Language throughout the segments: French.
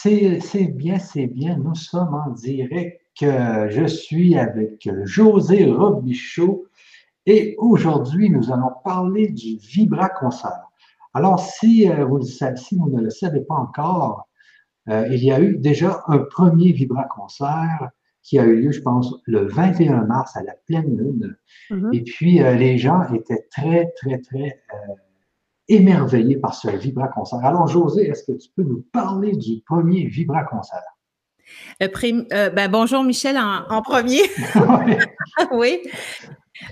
c'est bien, c'est bien. Nous sommes en direct. Je suis avec José Robichaud et aujourd'hui, nous allons parler du Vibra Concert. Alors, si, euh, vous, si vous ne le savez pas encore, euh, il y a eu déjà un premier Vibra Concert qui a eu lieu, je pense, le 21 mars à la pleine lune. Mm-hmm. Et puis, euh, les gens étaient très, très, très émerveillé par ce Vibra Concert. Alors, José, est-ce que tu peux nous parler du premier Vibra Concert? Euh, ben, bonjour Michel en, premier. oui.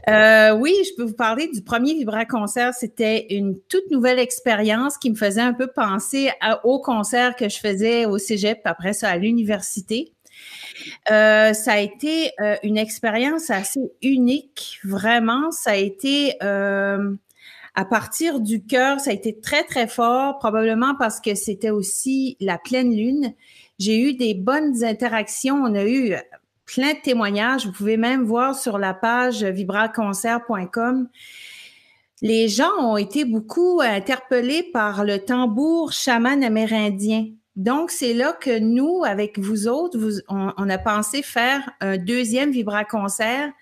Euh, oui, je peux vous parler du premier Vibra Concert. C'était une toute nouvelle expérience qui me faisait un peu penser au concert que je faisais au Cégep, après ça à l'université. Euh, ça a été une expérience assez unique, vraiment. Ça a été à partir du cœur, ça a été très, très fort, probablement parce que c'était aussi la pleine lune. J'ai eu des bonnes interactions. On a eu plein de témoignages. Vous pouvez même voir sur la page vibraconcert.com. Les gens ont été beaucoup interpellés par le tambour chaman amérindien. Donc, c'est là que nous, avec vous autres, on, a pensé faire un deuxième vibraconcert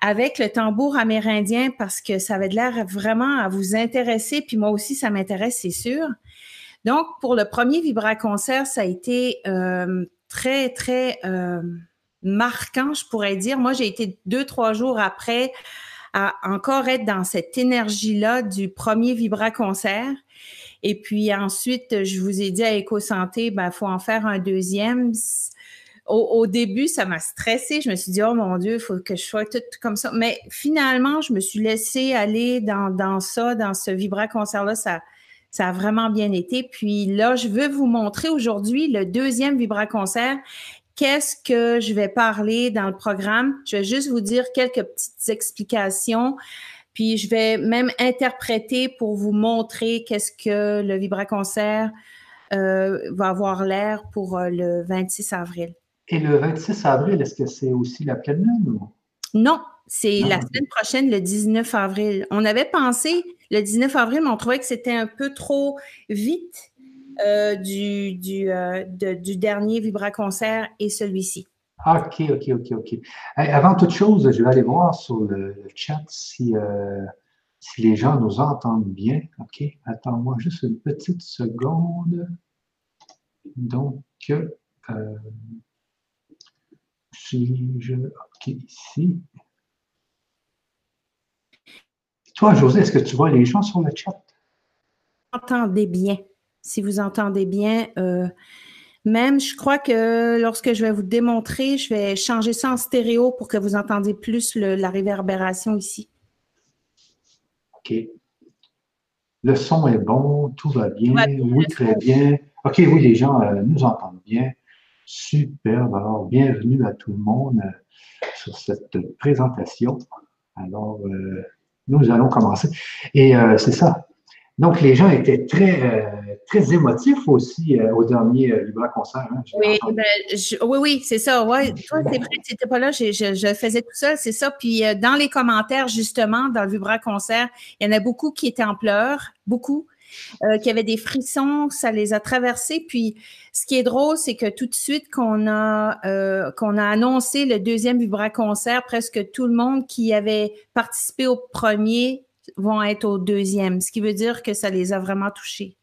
avec le tambour amérindien parce que ça avait l'air vraiment à vous intéresser, puis moi aussi, ça m'intéresse, c'est sûr. Donc, pour le premier Vibra-concert, ça a été euh, très, très euh, marquant, je pourrais dire. Moi, j'ai été deux, trois jours après à encore être dans cette énergie-là du premier Vibra-concert. Et puis ensuite, je vous ai dit à Éco-Santé, ben, faut en faire un deuxième au, début, ça m'a stressé. Je me suis dit, oh mon Dieu, il faut que je sois tout comme ça. Mais finalement, je me suis laissée aller dans, dans ça, dans ce Vibra concert-là. Ça, ça a vraiment bien été. Puis là, je veux vous montrer aujourd'hui le deuxième Vibra concert. Qu'est-ce que je vais parler dans le programme? Je vais juste vous dire quelques petites explications. Puis je vais même interpréter pour vous montrer qu'est-ce que le Vibra concert euh, va avoir l'air pour euh, le 26 avril. Et le 26 avril, est-ce que c'est aussi la pleine lune? Non, c'est la semaine prochaine, le 19 avril. On avait pensé le 19 avril, mais on trouvait que c'était un peu trop vite euh, du, du, euh, du, dernier Vibra Concert et celui-ci. OK, OK, OK, OK. avant toute chose, je vais aller voir sur le, chat si, euh, si les gens nous entendent bien. OK, attends-moi juste une petite seconde. Donc, si je. OK, ici. Toi, José, est-ce que tu vois les gens sur le chat? Entendez bien. Si vous entendez bien, euh, même, je crois que lorsque je vais vous démontrer, je vais changer ça en stéréo pour que vous entendiez plus la réverbération ici. OK. Le son est bon, tout va bien. oui, très bien. OK, oui, les gens euh, nous entendent bien. Superbe. Alors, bienvenue à tout le monde euh, sur cette présentation. Alors, euh, nous allons commencer. Et euh, c'est ça. Donc, les gens étaient très, très émotifs aussi au dernier Libra Concert. Hein, oui, ben, oui, oui, c'est ça. Ouais. Toi, c'est vrai que tu n'étais pas là, je, je, faisais tout ça, c'est ça. Puis dans les commentaires, justement, dans le Vibra Concert, il y en a beaucoup qui étaient en pleurs, beaucoup. Euh, qui avaient des frissons, ça les a traversés. Puis, ce qui est drôle, c'est que tout de suite qu'on a euh, qu'on a annoncé le deuxième Vibra concert, presque tout le monde qui avait participé au premier vont être au deuxième, ce qui veut dire que ça les a vraiment touchés.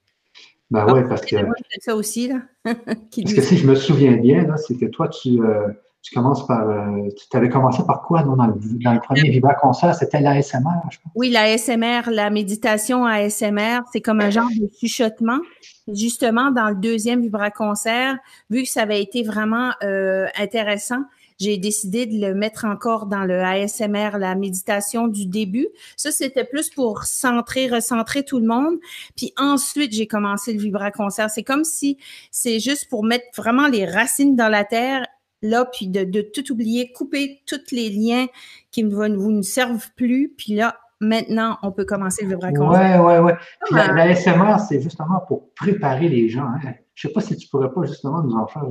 Ben oui, parce que. Ça aussi, là. parce que si je me souviens bien, c'est que toi, tu, euh, tu commences par. Euh, tu avais commencé par quoi dans, le, premier Vibra Concert? C'était l'ASMR, je pense. Oui, l'ASMR, la méditation ASMR, c'est comme un genre de chuchotement. Justement, dans le deuxième Vibra Concert, vu que ça avait été vraiment euh, intéressant, j'ai décidé de le mettre encore dans le ASMR, la méditation du début. Ça, c'était plus pour centrer, recentrer tout le monde. Puis ensuite, j'ai commencé le Vibra Concert. C'est comme si c'est juste pour mettre vraiment les racines dans la terre là, puis de, tout oublier, couper tous les liens qui ne vous ne servent plus, puis là, maintenant, on peut commencer le raconter. Oui, oui, oui. Puis la, SMR, c'est justement pour préparer les gens. Hein. Je ne sais pas si tu pourrais pas justement nous en faire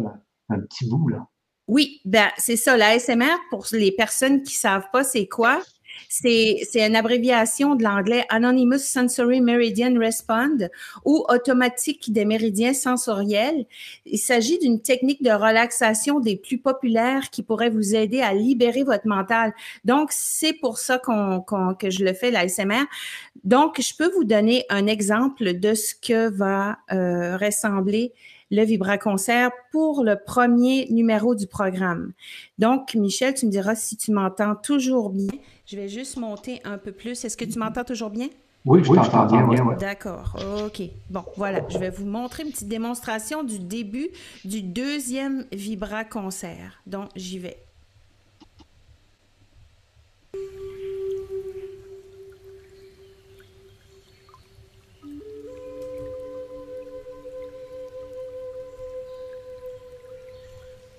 un, petit bout, là. Oui, ben, c'est ça. La SMR, pour les personnes qui ne savent pas c'est quoi, C'est une abréviation de l'anglais Anonymous Sensory Meridian Respond ou automatique des méridiens sensoriels. Il s'agit d'une technique de relaxation des plus populaires qui pourrait vous aider à libérer votre mental. Donc, c'est pour ça qu'on que je le fais, l'ASMR. Donc, je peux vous donner un exemple de ce que va euh, ressembler le Vibra-Concert pour le premier numéro du programme. Donc, Michel, tu me diras si tu m'entends toujours bien. Je vais juste monter un peu plus. Est-ce que tu m'entends toujours bien? Oui, je t'entends bien. D'accord. OK. Bon, voilà. Je vais vous montrer une petite démonstration du début du deuxième Vibra-Concert. Donc, j'y vais.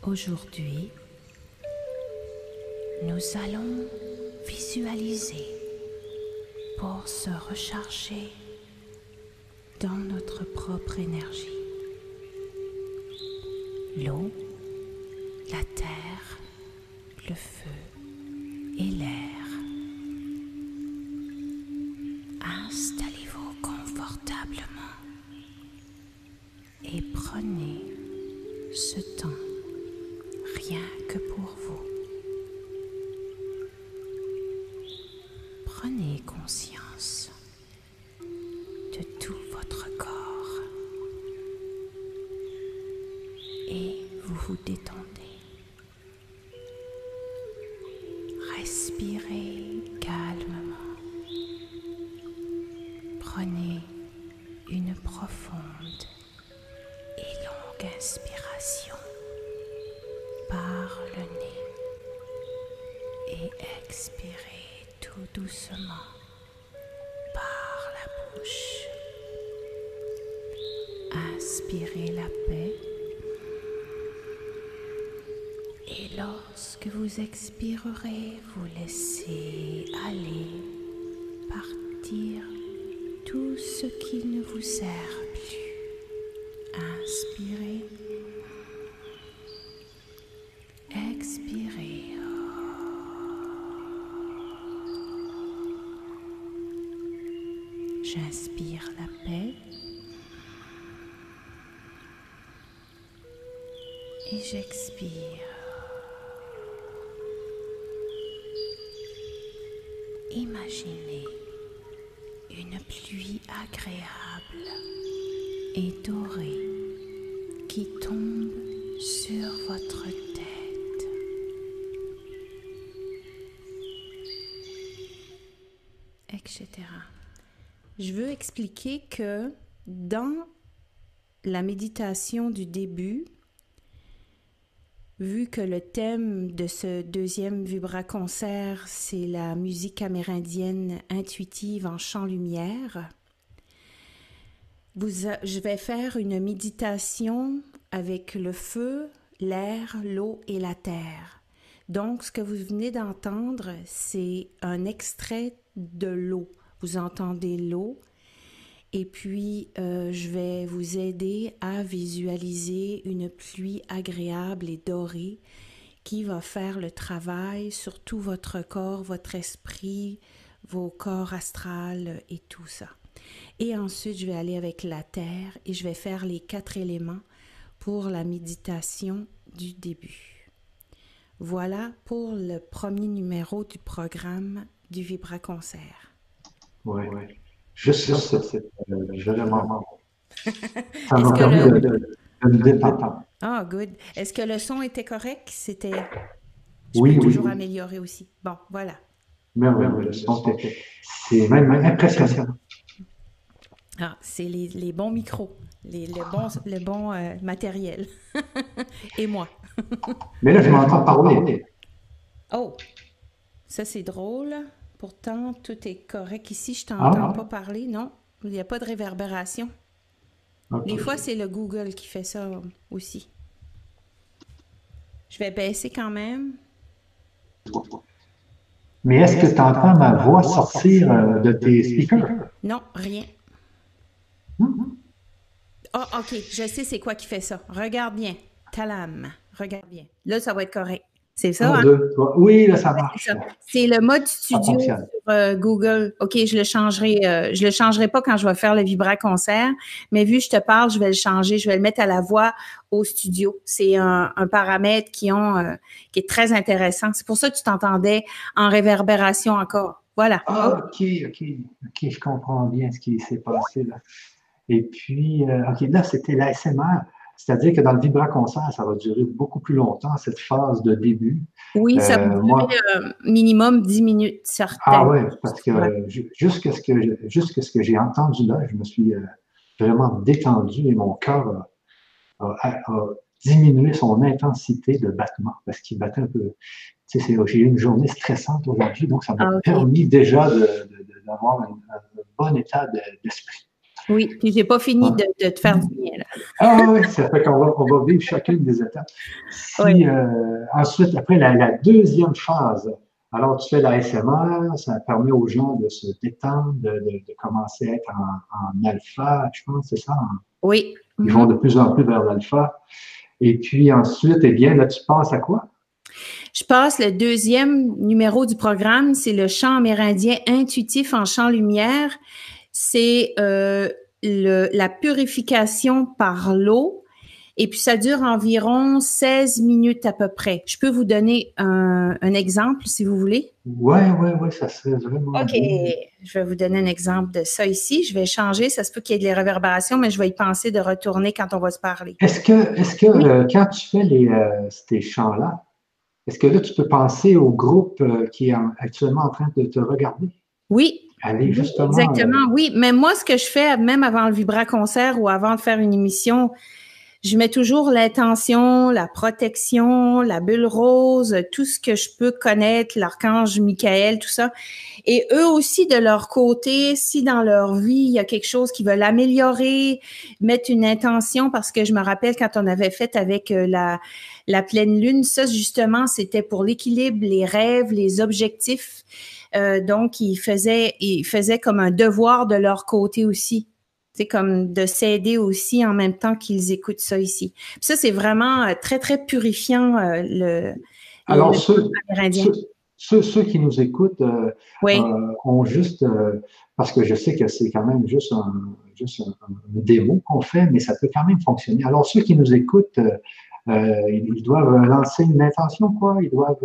Aujourd'hui, nous allons visualiser pour se recharger dans notre propre énergie. L'eau, la terre, le feu et l'air. Installez-vous confortablement et prenez ce temps vous expirerez, vous laissez aller, partir tout ce qui ne vous sert expliquer que dans la méditation du début, vu que le thème de ce deuxième vibra-concert, c'est la musique amérindienne intuitive en chant-lumière, je vais faire une méditation avec le feu, l'air, l'eau et la terre. Donc, ce que vous venez d'entendre, c'est un extrait de l'eau. Vous entendez l'eau et puis euh, je vais vous aider à visualiser une pluie agréable et dorée qui va faire le travail sur tout votre corps, votre esprit, vos corps astrales et tout ça. Et ensuite, je vais aller avec la terre et je vais faire les quatre éléments pour la méditation du début. Voilà pour le premier numéro du programme du Vibra Concert. Oui, oui. Juste ça, c'est vraiment. Ça m'a permis le... de, me détendre. Ah, good. Est-ce que le son était correct? C'était. Oui, toujours améliorer aussi. Bon, voilà. Oui, le son, c'est même impressionnant. Ah, c'est les, les, bons micros, les, le bon, le bon euh, matériel. Et moi. Mais là, je m'entends parler. Oh, ça c'est drôle. Pourtant, tout est correct ici. Je t'entends ah. pas parler, non? Il n'y a pas de réverbération. Des fois, c'est le Google qui fait ça aussi. Je vais baisser quand même. Mais est-ce que tu entends ma voix sortir euh, de tes speakers? Non, rien. Oh, OK, je sais c'est quoi qui fait ça. Regarde bien. Talam. Regarde bien. Là, ça va être correct. C'est ça? Hein? Oui, là, ça marche. C'est le mode studio sur euh, Google. OK, je le changerai. Euh, je le changerai pas quand je vais faire le Vibra concert, mais vu que je te parle, je vais le changer. Je vais le mettre à la voix au studio. C'est un, paramètre qui, ont, euh, qui est très intéressant. C'est pour ça que tu t'entendais en réverbération encore. Voilà. Ah, OK, OK. OK, je comprends bien ce qui s'est passé là. Et puis, OK, là, c'était l'ASMR. C'est-à-dire que dans le vibraconcert, ça va durer beaucoup plus longtemps, cette phase de début. Oui, ça euh, durer euh, minimum 10 minutes, certaines. Ah oui, parce que jusqu'à ce que, jusqu'à ce que j'ai entendu là, je me suis euh, vraiment détendu et mon cœur a, diminué son intensité de battement parce qu'il battait un peu. Tu sais, j'ai eu une journée stressante aujourd'hui, donc ça m'a ah, permis déjà d'avoir un, bon état d'esprit. Oui, puis j'ai pas fini de, te faire du bien. Ah oui, ça fait qu'on va, on va vivre chacune des étapes. Euh, ensuite, après la, deuxième phase, alors tu fais la SMR, ça permet aux gens de se détendre, de, commencer à être en, alpha, je pense, c'est ça? Oui. Ils vont de plus en plus vers l'alpha. Et puis ensuite, eh bien, là, tu passes à quoi? Je passe le deuxième numéro du programme, c'est le chant amérindien intuitif en chant lumière c'est euh, la purification par l'eau. Et puis, ça dure environ 16 minutes à peu près. Je peux vous donner un, exemple, si vous voulez? Oui, oui, oui, ça serait vraiment. OK. Je vais vous donner un exemple de ça ici. Je vais changer. Ça se peut qu'il y ait des réverbérations, mais je vais y penser de retourner quand on va se parler. Est-ce que, euh, quand tu fais les, euh, ces chants-là, est-ce que là, tu peux penser au groupe qui est actuellement en train de te regarder? Oui, justement. Exactement, oui. Mais moi, ce que je fais, même avant le Vibra Concert ou avant de faire une émission, je mets toujours l'intention, la protection, la bulle rose, tout ce que je peux connaître, l'archange Michael, tout ça. Et eux aussi, de leur côté, si dans leur vie, il y a quelque chose qu'ils veulent améliorer, mettre une intention, parce que je me rappelle quand on avait fait avec euh, la, la pleine lune, ça, justement, c'était pour l'équilibre, les rêves, les objectifs. Euh, donc, ils faisaient, ils faisaient comme un devoir de leur côté aussi. C'est comme de s'aider aussi en même temps qu'ils écoutent ça ici. ça, c'est vraiment euh, très, très purifiant, euh, le, Alors, ceux, Ceux, qui nous écoutent ont juste, parce que je sais que c'est quand même juste un, juste un, démo qu'on fait, mais ça peut quand même fonctionner. Alors, ceux qui nous écoutent, ils doivent lancer une intention, quoi? Ils doivent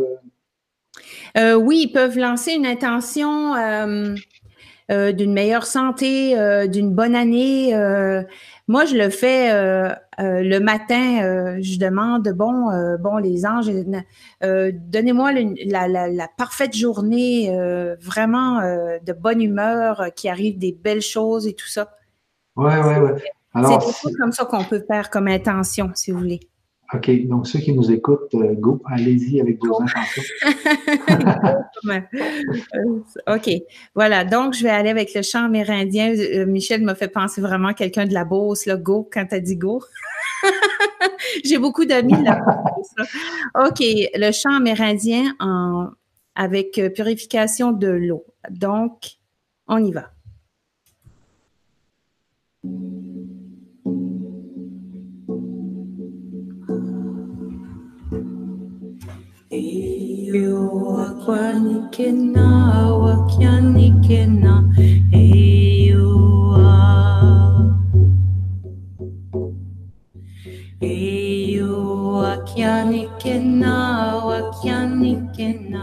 euh, oui, ils peuvent lancer une intention euh, euh, d'une meilleure santé, d'une bonne année. moi, je le fais le matin. je demande, bon, bon, les anges, donnez-moi la, parfaite journée, vraiment de bonne humeur, qui arrive des belles choses et tout ça. Oui, oui, oui. C'est comme ça qu'on peut faire comme intention, si vous voulez. OK, donc ceux qui nous écoutent, euh, go, allez-y avec vos intentions. OK, voilà. Donc, je vais aller avec le chant amérindien. Euh, Michel m'a fait penser vraiment à quelqu'un de la Beauce, là, go, quand tu as dit go. J'ai beaucoup d'amis là. OK, le chant amérindien en, avec euh, purification de l'eau. Donc, on y va. Eyo wakwanikena wakyanikena eyo eyo wakyanikena wakyanikena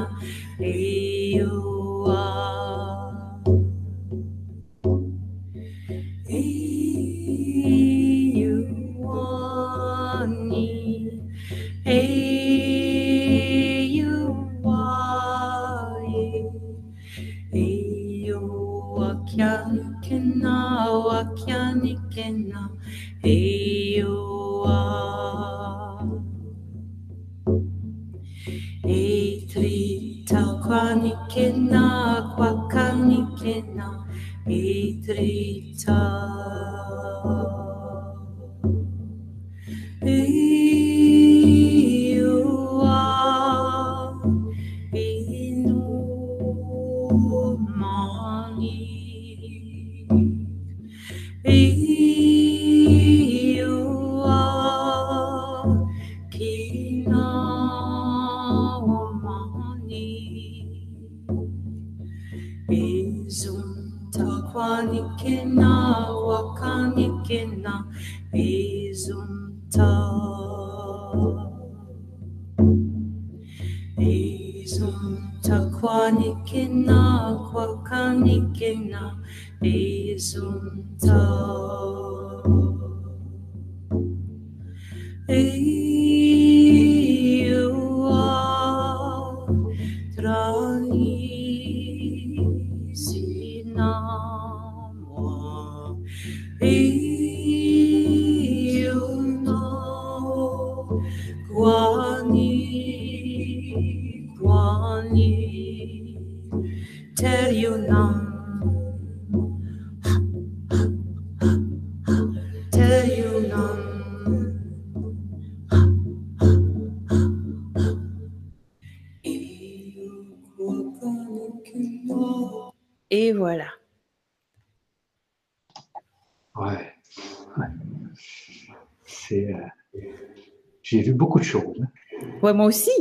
Ouais, moi aussi.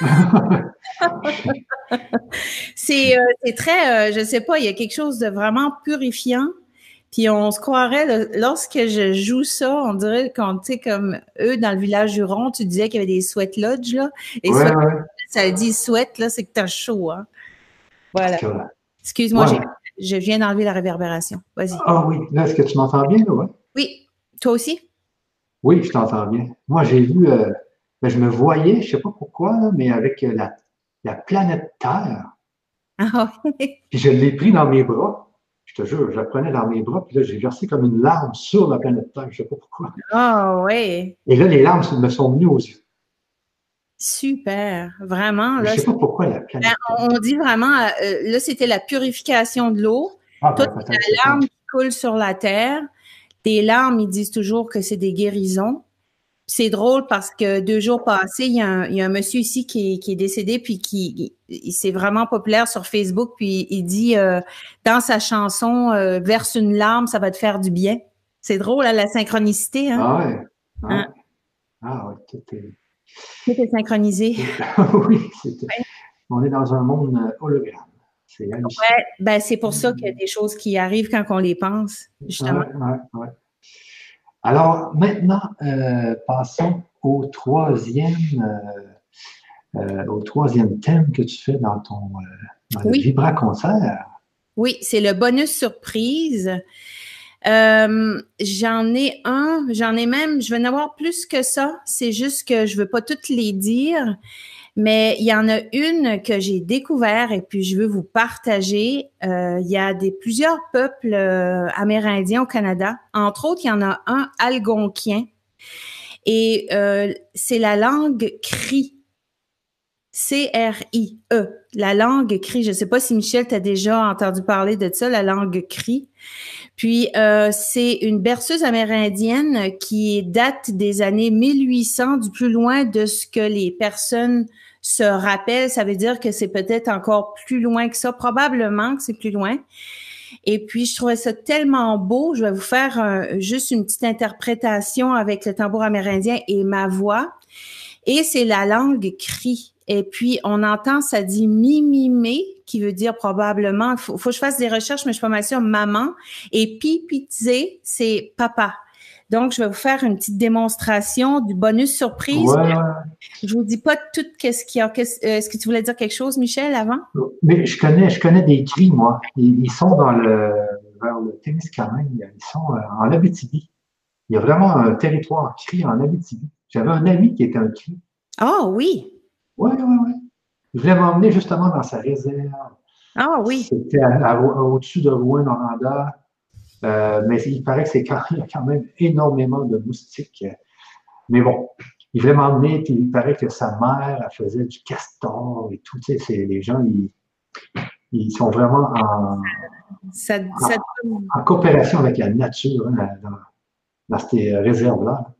c'est euh, très, euh, je sais pas, il y a quelque chose de vraiment purifiant. Puis on se croirait, lorsque je joue ça, on dirait quand, tu sais, comme eux, dans le village du Rond, tu disais qu'il y avait des sweat lodges, là. Et ça dit sweat, là, c'est que t'as chaud, hein. Voilà. Excuse-moi, je viens d'enlever la réverbération. Vas-y. Ah oui, là, est-ce que tu m'entends bien, là? Oui. Toi aussi? Oui, je t'entends bien. Moi, j'ai vu, euh, ben, je me voyais, je ne sais pas pourquoi, mais avec euh, la, la, planète Terre. Ah oui. Puis je l'ai pris dans mes bras. Je te jure, je la prenais dans mes bras, puis là, j'ai versé comme une larme sur la planète Terre. Je ne sais pas pourquoi. Ah oui. Et là, les larmes me sont venues aux yeux. Super, vraiment. Là, je ne sais pas pourquoi la planète. Ben, on dit vraiment, euh, là, c'était la purification de l'eau. Ah, ben, Toute la larme qui coule sur la terre. Des larmes, ils disent toujours que c'est des guérisons. C'est drôle parce que deux jours passés, il y a un, monsieur ici qui est, décédé, puis qui c'est vraiment populaire sur Facebook, puis il dit euh, dans sa chanson euh, Verse une larme, ça va te faire du bien. C'est drôle, à la synchronicité. Hein? Ah ouais. Ah, hein? ah ouais, tout est... Tout est synchronisé. oui, on est dans un monde euh, hologramme. C'est ouais, ben c'est pour ça qu'il y a des choses qui arrivent quand on les pense, justement. Alors maintenant, euh, passons au troisième, euh, au troisième thème que tu fais dans ton Vibra concert. Oui, c'est le bonus surprise. Euh, j'en ai un, j'en ai même, je vais en avoir plus que ça. C'est juste que je veux pas toutes les dire, mais il y en a une que j'ai découvert et puis je veux vous partager. Euh, il y a des plusieurs peuples euh, amérindiens au Canada. Entre autres, il y en a un algonquien et c'est la langue cri. C-R-I-E, la langue cri. Je ne sais pas si Michel, tu as déjà entendu parler de ça, la langue cri. Puis, euh, c'est une berceuse amérindienne qui date des années 1800, du plus loin de ce que les personnes se rappellent. Ça veut dire que c'est peut-être encore plus loin que ça, probablement que c'est plus loin. Et puis, je trouvais ça tellement beau. Je vais vous faire juste une petite interprétation avec le tambour amérindien et ma voix. Et c'est la langue cri. Et puis, on entend, ça dit mi-mi-mé, qui veut dire probablement, faut, faut que je fasse des recherches, mais je suis pas mal sûre, maman. Et pipitze, c'est papa. Donc, je vais vous faire une petite démonstration du bonus surprise. Ouais. Je vous dis pas tout qu'est-ce qu'il y a. Euh, est-ce que tu voulais dire quelque chose, Michel, avant? Mais je connais, je connais des cris, moi. Ils, sont dans le, vers le Témiscamingue. Ils sont euh, en Abitibi. Il y a vraiment un territoire cri en Abitibi. J'avais un ami qui était un cri. Ah oui. Oui, oui, oui. Je voulais m'emmener justement dans sa réserve. Ah oui. C'était au-dessus de Rouen-Noranda. Euh, mais il paraît que c'est quand, il y a quand même énormément de moustiques. Mais bon, il voulait m'emmener, puis il paraît que sa mère, elle faisait du castor et tout. Tu sais, les gens, ils, sont vraiment en, en, coopération avec la nature hein, dans, dans, ces réserves-là.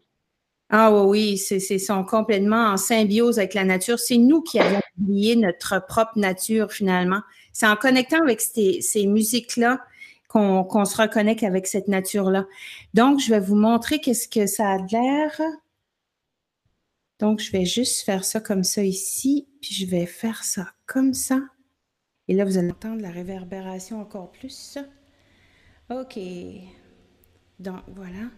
Ah oui, c'est, c'est sont complètement en symbiose avec la nature. C'est nous qui avons oublié notre propre nature finalement. C'est en connectant avec ces, musiques-là qu'on, qu'on se reconnecte avec cette nature-là. Donc, je vais vous montrer qu'est-ce que ça a l'air. Donc, je vais juste faire ça comme ça ici, puis je vais faire ça comme ça. Et là, vous allez entendre la réverbération encore plus. OK. Donc, voilà.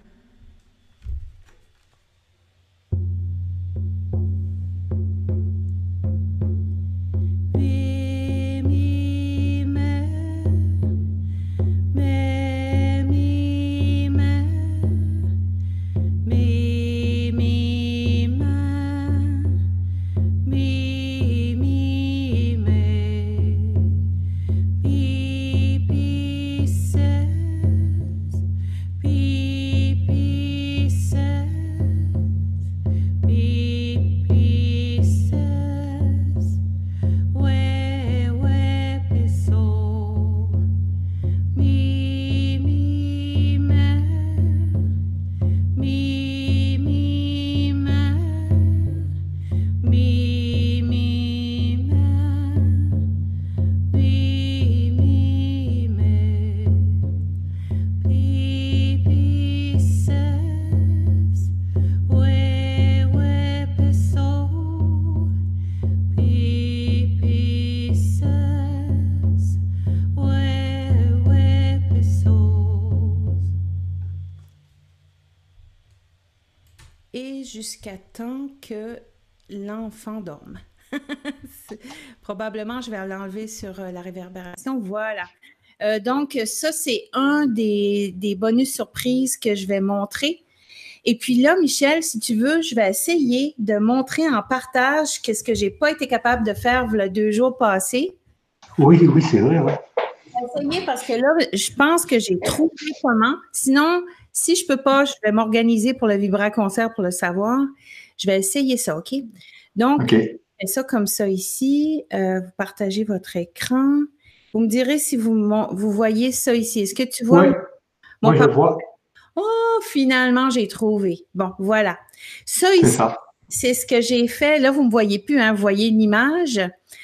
Jusqu'à temps que l'enfant dorme. Probablement, je vais l'enlever sur euh, la réverbération. Voilà. Euh, donc, ça, c'est un des, des, bonus surprises que je vais montrer. Et puis là, Michel, si tu veux, je vais essayer de montrer en partage qu'est-ce que j'ai pas été capable de faire le deux jours passés. Oui, oui, c'est vrai, ouais. Je vais essayer parce que là, je pense que j'ai trouvé comment. Sinon, si je peux pas, je vais m'organiser pour le Vibra Concert pour le savoir. Je vais essayer ça, OK? Donc, je fais ça comme ça ici. Euh, vous partagez votre écran. Vous me direz si vous, vous voyez ça ici. Est-ce que tu vois? Oui, Moi, je vois. Oh, finalement, j'ai trouvé. Bon, voilà. Ça ici, c'est ce que j'ai fait. Là, vous ne me voyez plus, hein? Vous voyez une image.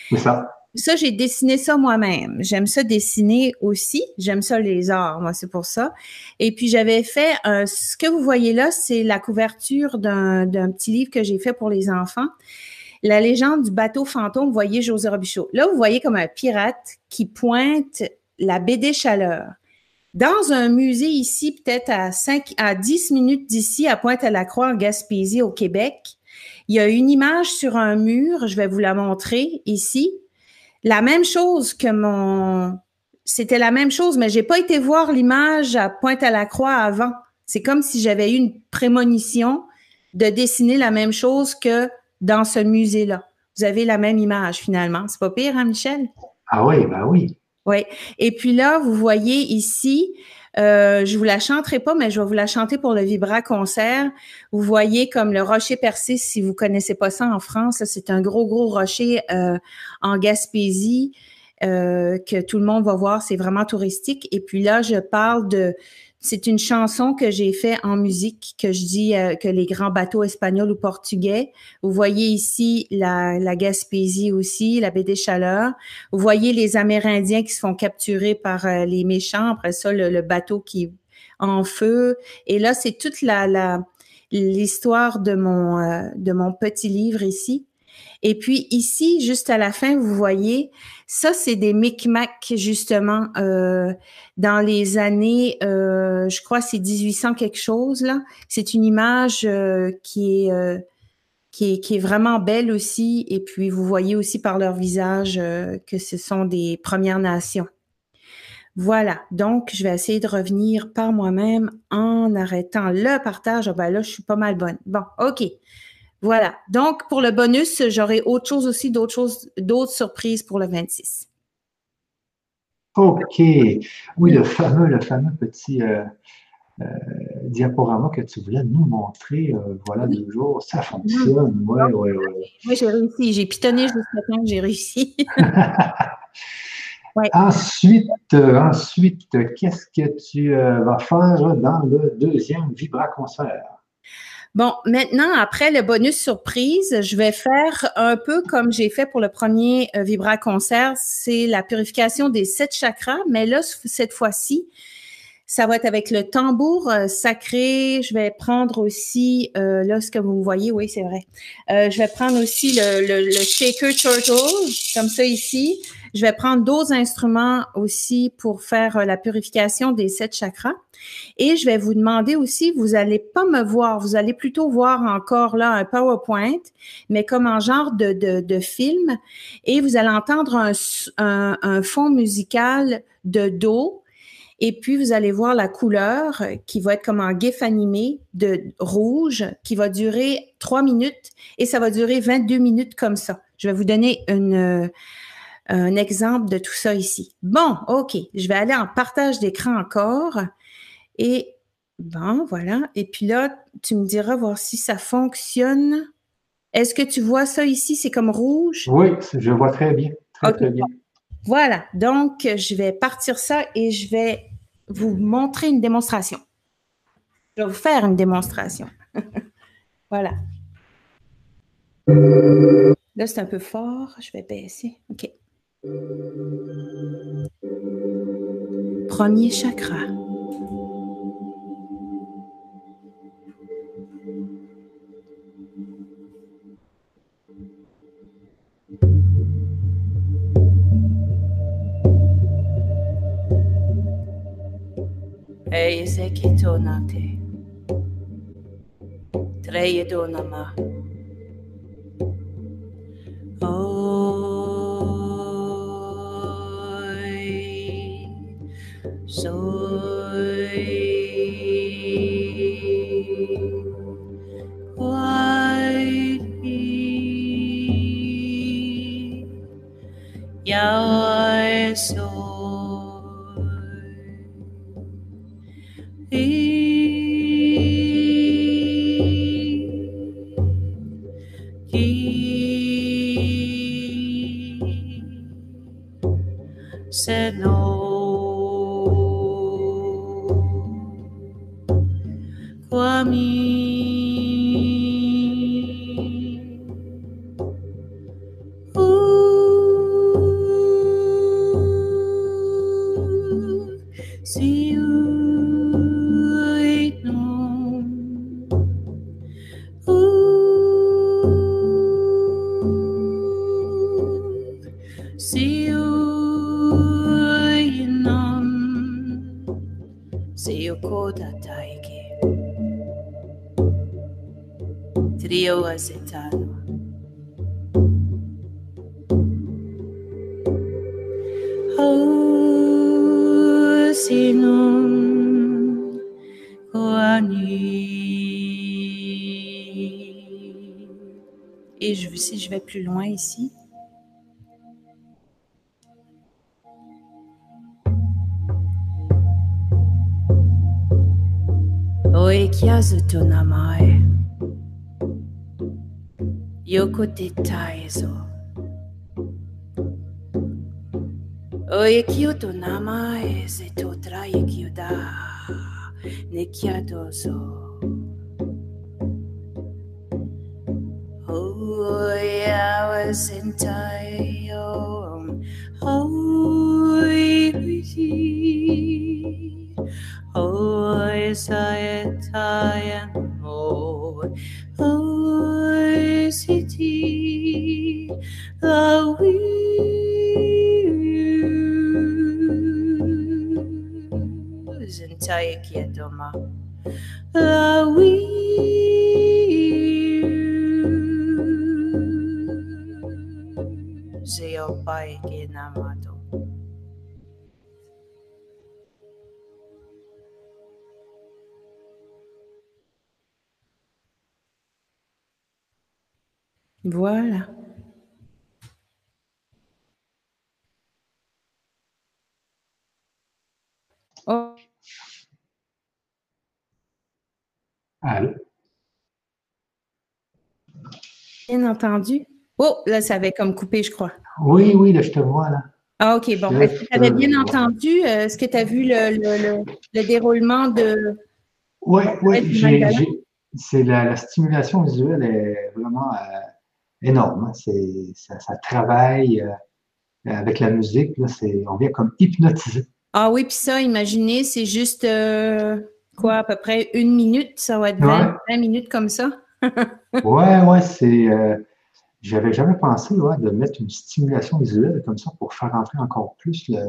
C'est ça. Ça, j'ai dessiné ça moi-même. J'aime ça dessiner aussi. J'aime ça les arts, moi, c'est pour ça. Et puis, j'avais fait, euh, ce que vous voyez là, c'est la couverture d'un petit livre que j'ai fait pour les enfants. La légende du bateau fantôme, voyez José Robichaud. Là, vous voyez comme un pirate qui pointe la baie des Chaleurs. Dans un musée ici, peut-être à 5 à 10 minutes d'ici, à Pointe-à-la-Croix, en Gaspésie, au Québec, il y a une image sur un mur, je vais vous la montrer ici. La même chose que mon. C'était la même chose, mais j'ai pas été voir l'image à Pointe-à-la-Croix avant. C'est comme si j'avais eu une prémonition de dessiner la même chose que dans ce musée-là. Vous avez la même image finalement. C'est pas pire, hein, Michel? Ah oui, ben oui. Oui. Et puis là, vous voyez ici, euh, je vous la chanterai pas, mais je vais vous la chanter pour le Vibra concert. Vous voyez comme le rocher percé, si vous connaissez pas ça en France, c'est un gros gros rocher euh, en Gaspésie euh, que tout le monde va voir. C'est vraiment touristique. Et puis là, je parle de c'est une chanson que j'ai fait en musique, que je dis euh, que les grands bateaux espagnols ou portugais. Vous voyez ici la, Gaspésie aussi, la baie des Chaleurs. Vous voyez les Amérindiens qui se font capturer par euh, les méchants. Après ça, le, bateau qui est en feu. Et là, c'est toute la l'histoire de mon euh, de mon petit livre ici. Et puis ici, juste à la fin, vous voyez, ça, c'est des micmacs, justement, euh, dans les années, euh, je crois, c'est 1800 quelque chose, là. C'est une image euh, qui est... Euh, qui est, qui est, vraiment belle aussi. Et puis, vous voyez aussi par leur visage euh, que ce sont des Premières Nations. Voilà. Donc, je vais essayer de revenir par moi-même en arrêtant le partage. Ah ben là, je suis pas mal bonne. Bon, OK. Voilà. Donc, pour le bonus, j'aurai autre chose aussi, d'autres choses, d'autres surprises pour le 26. OK. Oui, le fameux, le fameux petit euh, euh, diaporama que tu voulais nous montrer, euh, voilà, deux jours, ça fonctionne. Oui, oui, oui. Oui, j'ai réussi. J'ai pitonné jusqu'à temps que j'ai réussi. Ensuite, ensuite qu'est-ce que tu vas faire dans le deuxième Vibra concert? Bon, maintenant, après le bonus surprise, je vais faire un peu comme j'ai fait pour le premier euh, Vibra Concert, c'est la purification des sept chakras, mais là, cette fois-ci, ça va être avec le tambour euh, sacré. Je vais prendre aussi, euh, là, ce que vous voyez, oui, c'est vrai. je vais prendre aussi le, le, le, shaker turtle, comme ça ici. Je vais prendre d'autres instruments aussi pour faire euh, la purification des sept chakras. Et je vais vous demander aussi, vous allez pas me voir, vous allez plutôt voir encore là un PowerPoint, mais comme un genre de, de, de film. Et vous allez entendre un, un, un fond musical de Do et puis, vous allez voir la couleur qui va être comme un gif animé de rouge qui va durer trois minutes et ça va durer 22 minutes comme ça. Je vais vous donner une, un exemple de tout ça ici. Bon, OK. Je vais aller en partage d'écran encore. Et bon, voilà. Et puis là, tu me diras voir si ça fonctionne. Est-ce que tu vois ça ici? C'est comme rouge? Oui, je vois très bien. Très, très bien. Voilà. Donc, je vais partir ça et je vais vous montrer une démonstration. Je vais vous faire une démonstration. voilà. Là, c'est un peu fort. Je vais baisser. OK. Premier chakra. Eiseki tonate. Treyedonama. Plus loin ici. Oekiazu to namae. Taezo. Oekio to namae se to. us in time. Entendu? Oh, là, ça avait comme coupé, je crois. Oui, oui, là, je te vois, là. Ah, OK, bon. Est-ce que tu avais bien entendu? Euh, est-ce que tu as vu le, déroulement de. Oui, oui, c'est la, stimulation visuelle est vraiment euh, énorme. Hein. C'est, ça, travaille euh, avec la musique. Là, on vient comme hypnotisé. Ah oui, puis ça, imaginez, c'est juste quoi, à peu près une minute, ça va être 20, minutes comme ça. ouais, ouais, c'est j'avais jamais pensé de mettre une stimulation visuelle comme ça pour faire entrer encore plus le,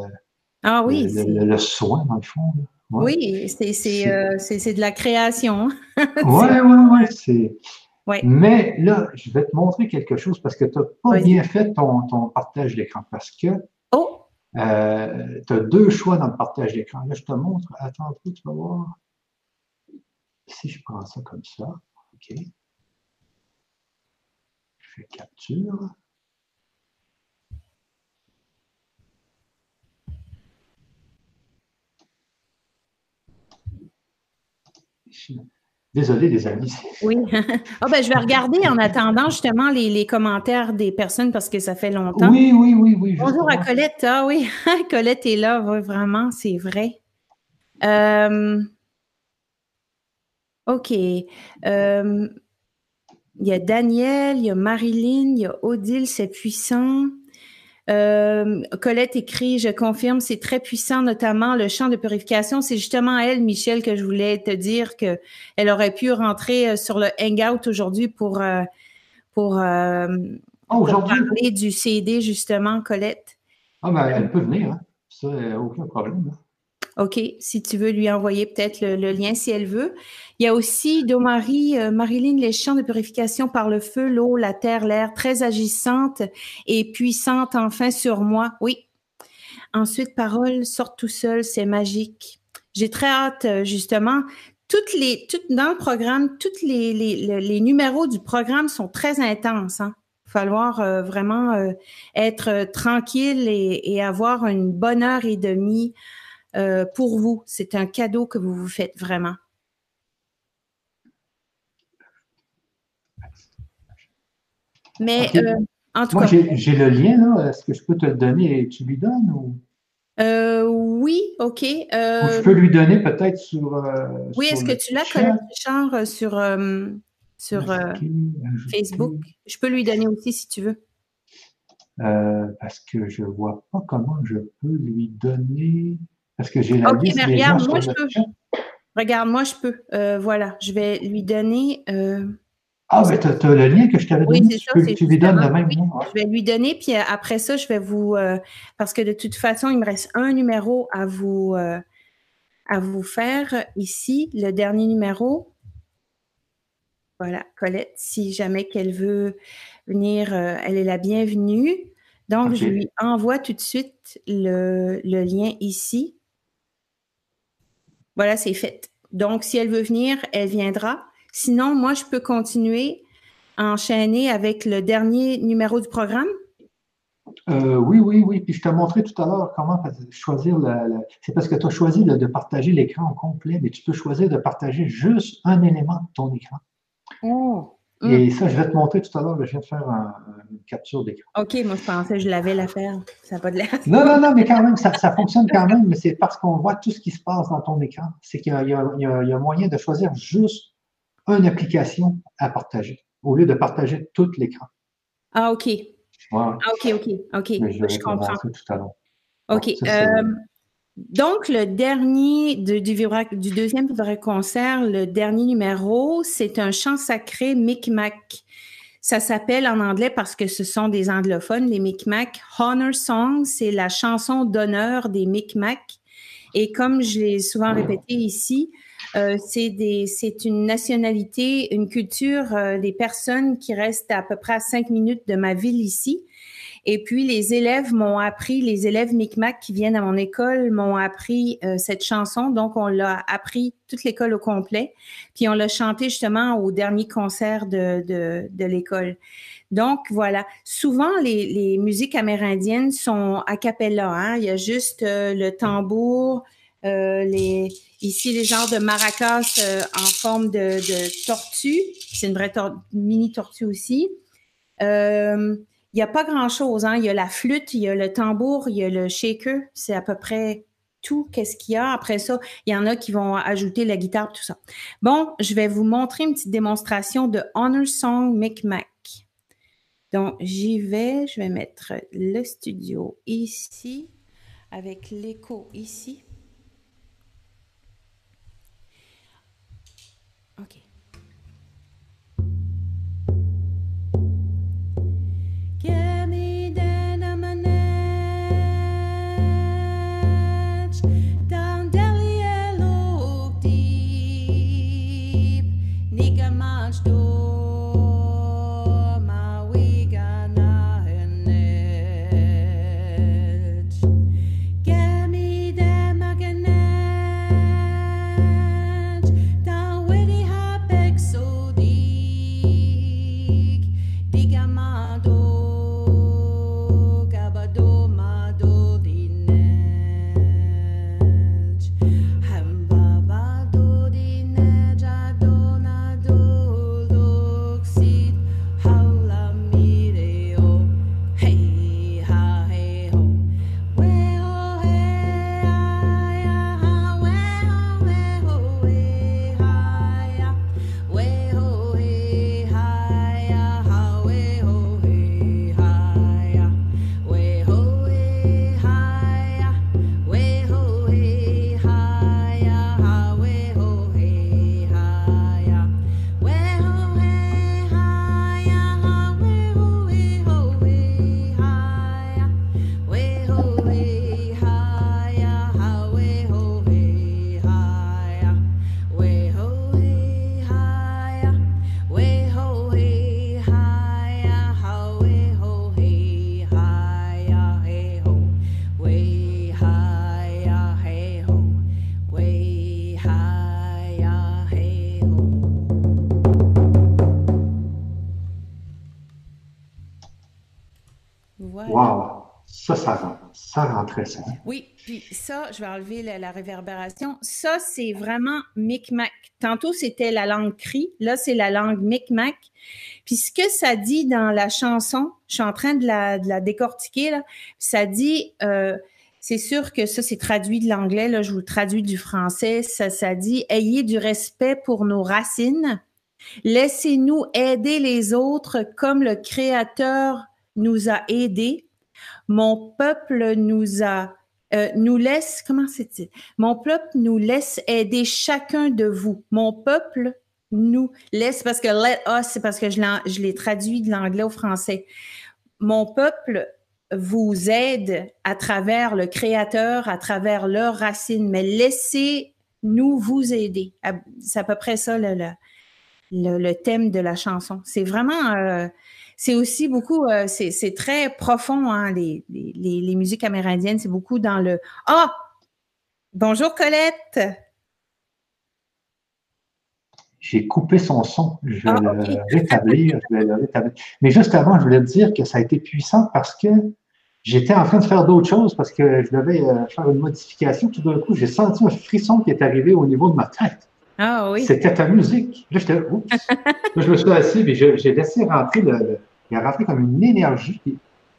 ah oui, le, soin, dans le fond. Oui, euh, c'est de la création. oui, oui, oui. Ouais. Mais là, je vais te montrer quelque chose parce que tu n'as pas bien fait ton, ton partage d'écran. Parce que oh. euh, tu as deux choix dans le partage d'écran. Là, je te montre. Attends un peu, tu vas voir. Si je prends ça comme ça, OK. Je fais capture. Désolé, les amis. Oui. Ah, ben, je vais regarder en attendant justement les, commentaires des personnes parce que ça fait longtemps. Oui, oui, oui, oui. Bonjour à Colette. Ah oui, Colette est là, vraiment, c'est vrai. Euh, OK. Euh, il y a Daniel, il y a Marilyn, il y a Odile, c'est puissant. Euh, Colette écrit, je confirme, c'est très puissant, notamment le champ de purification. C'est justement elle, Michel, que je voulais te dire que elle aurait pu rentrer euh, sur le Hangout aujourd'hui pour, euh, pour, ah, parler du CD, justement, Colette. Ah, ben, elle peut venir, hein. ça, aucun problème. Hein. OK, si tu veux lui envoyer peut-être le, lien si elle veut. Il y a aussi Domari, euh, Marilyn, les champs de purification par le feu, l'eau, la terre, l'air, très agissante et puissante enfin sur moi. Oui. Ensuite, parole, sort tout seul, c'est magique. J'ai très hâte, euh, justement. Toutes les, toutes, dans le programme, tous les, les, numéros du programme sont très intenses. Hein falloir euh, vraiment être tranquille et, avoir une bonne heure et demie euh, pour vous. C'est un cadeau que vous vous faites vraiment? Mais euh, en tout Moi, j'ai le lien, là. Est-ce que je peux te le donner et tu lui donnes ou? Euh, oui, OK. je peux lui donner peut-être sur. oui, est-ce que tu l'as, Colette Richard, sur, sur Facebook? Je peux lui donner aussi si tu veux. parce que je ne vois pas comment je peux lui donner. Parce que j'ai la OK, mais regarde, moi, je peux. Regarde, moi, je peux. Euh, voilà, je vais lui donner. Euh, ah, mais tu as, le lien que je t'avais donné. Oui, c'est ça. Tu, lui donnes le même oui, Je vais lui donner, puis euh, après ça, je vais vous. parce que de toute façon, il me reste un numéro à vous, à vous faire ici, le dernier numéro. Voilà, Colette, si jamais qu'elle veut venir, elle est la bienvenue. Donc, je lui envoie tout de suite le, le lien ici. Voilà, c'est fait. Donc, si elle veut venir, elle viendra. Sinon, moi, je peux continuer à enchaîner avec le dernier numéro du programme. Euh, oui, oui, oui. Puis je t'ai montré tout à l'heure comment choisir le. C'est parce que tu as choisi de partager l'écran complet, mais tu peux choisir de partager juste un élément de ton écran. Oh. Et mm. ça, je vais te montrer tout à l'heure. Je viens de faire une capture d'écran. OK, moi, je pensais que je l'avais l'affaire. Ça n'a pas de l'air. Non, non, non, mais quand même, ça, fonctionne quand même, mais c'est parce qu'on voit tout ce qui se passe dans ton écran. C'est qu'il y, a moyen de choisir juste une application à partager au lieu de partager tout l'écran. Ah, OK. Ah, OK, OK, OK. je, je comprends. Tout à l'heure. OK. Donc, le dernier du, deuxième vrai concert, le dernier numéro, c'est un chant sacré Micmac. Ça s'appelle en anglais parce que ce sont des anglophones, les Micmac. Honor Song, c'est la chanson d'honneur des Micmac. Et comme je l'ai souvent répété ici, euh, c'est une nationalité, une culture euh, des personnes qui restent à peu près cinq minutes de ma ville ici. Et puis, les élèves m'ont appris, les élèves Micmac qui viennent à mon école m'ont appris euh, cette chanson. Donc, on l'a appris toute l'école au complet. Puis, on l'a chanté justement au dernier concert de, de, de l'école. Donc, voilà. Souvent, les, les, musiques amérindiennes sont a cappella. Hein? Il y a juste euh, le tambour, euh, les, ici, les genres de maracas euh, en forme de, de tortue. C'est une vraie mini tortue aussi. Euh, il n'y a pas grand-chose. Hein? Il y a la flûte, il y a le tambour, il y a le shaker. C'est à peu près tout qu'est-ce qu'il y a. Après ça, il y en a qui vont ajouter la guitare, tout ça. Bon, je vais vous montrer une petite démonstration de Honor Song Micmac. Donc, j'y vais. Je vais mettre le studio ici avec l'écho ici. lounge door. Oui, puis ça, je vais enlever la, réverbération. Ça, c'est vraiment Micmac. Tantôt, c'était la langue cri. Là, c'est la langue Micmac. Puis ce que ça dit dans la chanson, je suis en train de la, décortiquer, ça dit... Euh, c'est sûr que ça, c'est traduit de l'anglais, là, je vous le traduis du français. Ça, ça dit Ayez du respect pour nos racines. Laissez-nous aider les autres comme le Créateur nous a aidés. Mon peuple nous a euh, nous laisse, comment c'est-il? Mon peuple nous laisse aider chacun de vous. Mon peuple nous laisse, parce que let us, c'est parce que je l'ai traduit de l'anglais au français. Mon peuple vous aide à travers le Créateur, à travers leurs racines, mais laissez-nous vous aider. C'est à peu près ça le, thème de la chanson. C'est vraiment, euh, c'est aussi beaucoup, euh, c'est très profond, hein, les, les, musiques amérindiennes, c'est beaucoup dans le Ah! bonjour Colette! J'ai coupé son son. Je vais, ah, le rétablir, je vais le rétablir. Mais juste avant, je voulais dire que ça a été puissant parce que j'étais en train de faire d'autres choses parce que je devais euh, faire une modification. Tout d'un coup, j'ai senti un frisson qui est arrivé au niveau de ma tête. Ah oui. C'était ta musique. Là, j'étais, oups. là, je me suis assis et j'ai laissé rentrer le, il a rentré comme une énergie.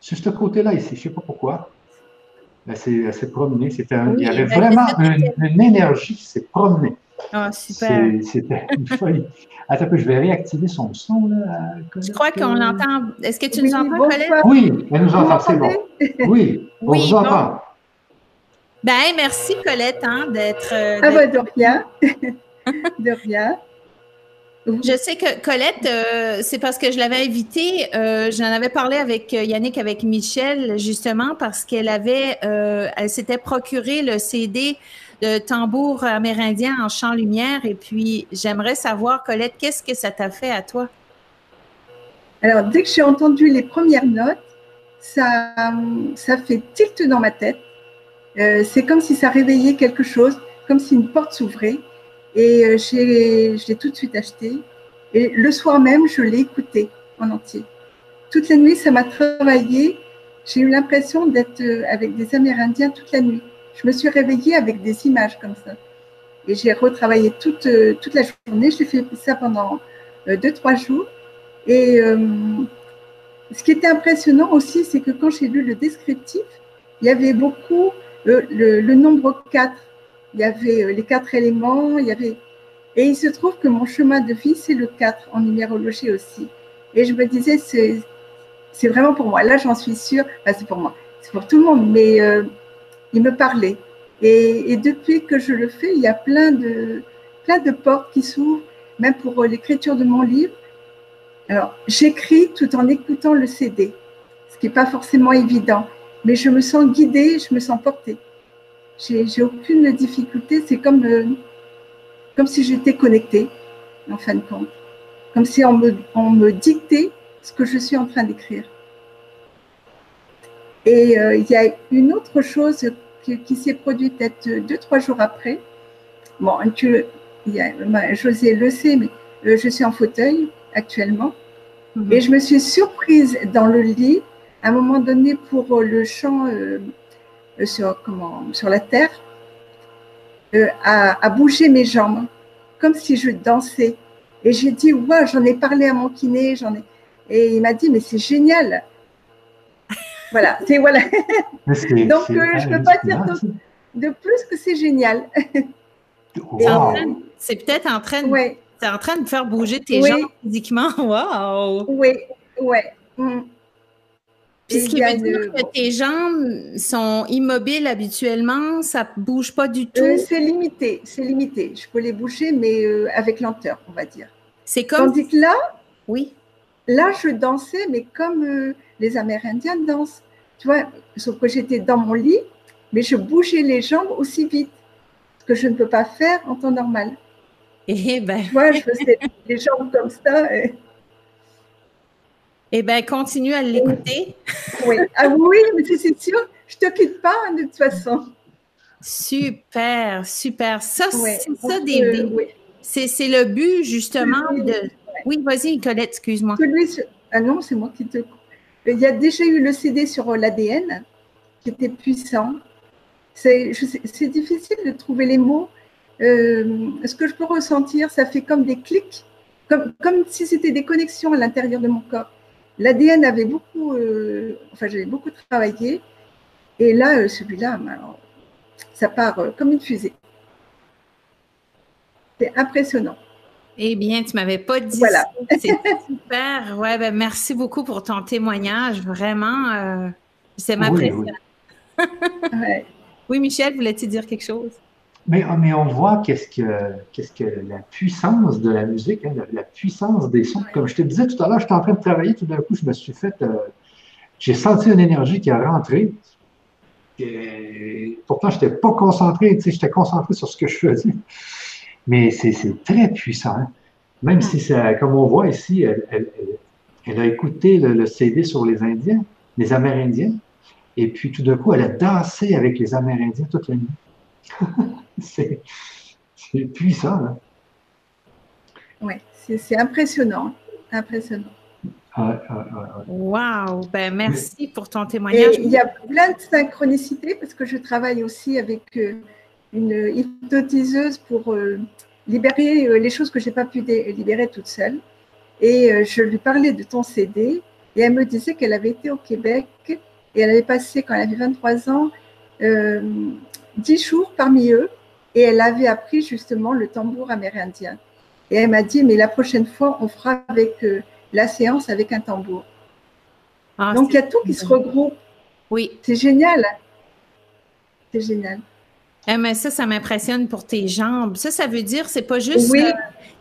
Sur ce côté-là, ici, je ne sais pas pourquoi, elle s'est promenée. il y avait vraiment une, énergie qui s'est promenée. Ah, super. C'était une folie. Attends un peu, je vais réactiver son son. Là, je crois qu'on l'entend? Est-ce que tu nous entends, Colette? Oui, elle nous entend, c'est bon. Oui, on vous entend. Ben, merci, Colette, hein, d'être. Euh, ah, ben, de rien. de rien. Je sais que Colette, euh, c'est parce que je l'avais invitée, euh, j'en avais parlé avec euh, Yannick, avec Michel, justement, parce qu'elle avait, elle s'était procuré le CD de tambour amérindien en chant lumière. Et puis, j'aimerais savoir, Colette, qu'est-ce que ça t'a fait à toi? Alors, dès que j'ai entendu les premières notes, ça, ça fait tilt dans ma tête. c'est comme si ça réveillait quelque chose, comme si une porte s'ouvrait. Et euh, je l'ai tout de suite acheté. Et le soir même, je l'ai écouté en entier. Toute la nuit, ça m'a travaillé. J'ai eu l'impression d'être euh, avec des Amérindiens toute la nuit. Je me suis réveillée avec des images comme ça. Et j'ai retravaillé toute, euh, toute la journée. J'ai fait ça pendant deux, trois jours. Et ce qui était impressionnant aussi, c'est que quand j'ai lu le descriptif, il y avait beaucoup le, le nombre 4 il y avait euh, les quatre éléments, il y avait... Et il se trouve que mon chemin de vie, c'est le 4 en numérologie aussi. Et je me disais, c'est vraiment pour moi. Là, j'en suis sûre, enfin, c'est pour moi, c'est pour tout le monde, mais euh, il me parlait. Et, et, depuis que je le fais, il y a plein de, plein de portes qui s'ouvrent, même pour euh, l'écriture de mon livre. Alors, j'écris tout en écoutant le CD, ce qui n'est pas forcément évident, mais je me sens guidée, je me sens portée. J'ai aucune difficulté. C'est comme, euh, comme si j'étais connectée, en fin de compte. comme si on me, on me dictait ce que je suis en train d'écrire. Et euh, il y a une autre chose qui, s'est produite peut-être deux, trois jours après. Bon, tu, il y a, José le sait, mais euh, je suis en fauteuil actuellement. Mhm. Et je me suis surprise dans le lit, à un moment donné, pour le chant euh, sur, comment, sur la terre, à, à, bouger mes jambes, comme si je dansais. Et j'ai dit, ouais, j'en ai parlé à mon kiné, j'en ai. Et il m'a dit, mais c'est génial. Voilà, c'est voilà. Donc, euh, je ne peux pas dire de, plus que c'est génial. C'est peut-être en train de. Ouais. en train de faire bouger tes jambes physiquement. Wow! Oui, oui. Mm. Puis ce qui veut dire que tes jambes sont immobiles habituellement, ça ne bouge pas du tout? Euh, c'est limité, c'est limité. Je peux les bouger, mais euh, avec lenteur, on va dire. C'est comme. Tandis que là, oui. Là, je dansais, mais comme euh, les Amérindiens dansent. Tu vois, sauf que j'étais dans mon lit, mais je bougeais les jambes aussi vite, ce que je ne peux pas faire en temps normal. Eh ben. Tu vois, je faisais les jambes comme ça. Et... Eh bien, continue à l'écouter. Oui. Ah oui, mais c'est sûr, je ne te quitte pas hein, de toute façon. Super, super. Ça, c'est ça des, c'est le but justement de, oui, vas-y, Colette, excuse-moi. Ah non, c'est moi qui te. Il y a déjà eu le CD sur l'ADN qui était puissant. C'est difficile de trouver les mots. Euh, ce que je peux ressentir, ça fait comme des clics, comme, comme si c'était des connexions à l'intérieur de mon corps. L'ADN avait beaucoup, euh, enfin j'avais beaucoup travaillé, et là euh, celui-là, ça part comme une fusée. C'est impressionnant. Eh bien, tu m'avais pas dit voilà. C'est super. Ouais, ben, merci beaucoup pour ton témoignage. Vraiment, euh, c'est ma oui, oui. Michel, voulais-tu dire quelque chose? Mais, ah, mais on voit qu'est-ce que, qu'est-ce que la puissance de la musique, hein, la, puissance des sons. Comme je te disais tout à l'heure, j'étais en train de travailler, tout d'un coup, je me suis fait. Euh, j'ai senti une énergie qui a rentré. Et pourtant, je n'étais pas concentré, tu sais, j'étais concentré sur ce que je faisais. Mais c'est très puissant. Hein. Même si, ça, comme on voit ici, elle, a écouté le, CD sur les Indiens, les Amérindiens, et puis tout d'un coup, elle a dansé avec les Amérindiens toute la nuit. c'est puissant. Là. Oui, c'est impressionnant. Impressionnant. wow! Ben, merci pour ton témoignage. il y a plein de synchronicité parce que je travaille aussi avec euh, une hypnotiseuse pour euh, libérer euh, les choses que je n'ai pas pu libérer toute seule. Et je lui parlais de ton CD et elle me disait qu'elle avait été au Québec et elle avait passé, quand elle avait 23 ans, euh, 10 jours parmi eux et elle avait appris justement le tambour amérindien. Et elle m'a dit, mais la prochaine fois, on fera avec la séance avec un tambour. Ah, Donc il y a tout qui se regroupe. Oui. C'est génial. C'est génial. Eh, mais ça, ça m'impressionne pour tes jambes. Ça, ça veut dire, c'est pas juste euh,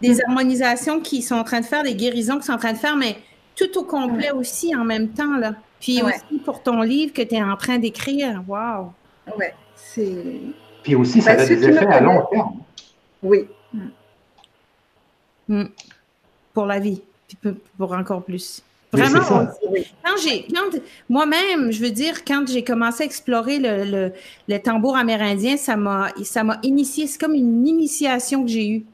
des harmonisations qui sont en train de faire, des guérisons qui sont en train de faire, mais tout au complet aussi en même temps, là. Puis aussi pour ton livre que tu es en train d'écrire. Wow! Oui, c'est. Puis aussi, ça ben, a des effets à long terme. Oui. Mm. Pour la vie, puis pour encore plus. Vraiment, quand j'ai, moi-même, je veux dire, quand j'ai commencé à explorer le, le, tambour amérindien, ça m'a, ça m'a initié. C'est comme une initiation que j'ai eue.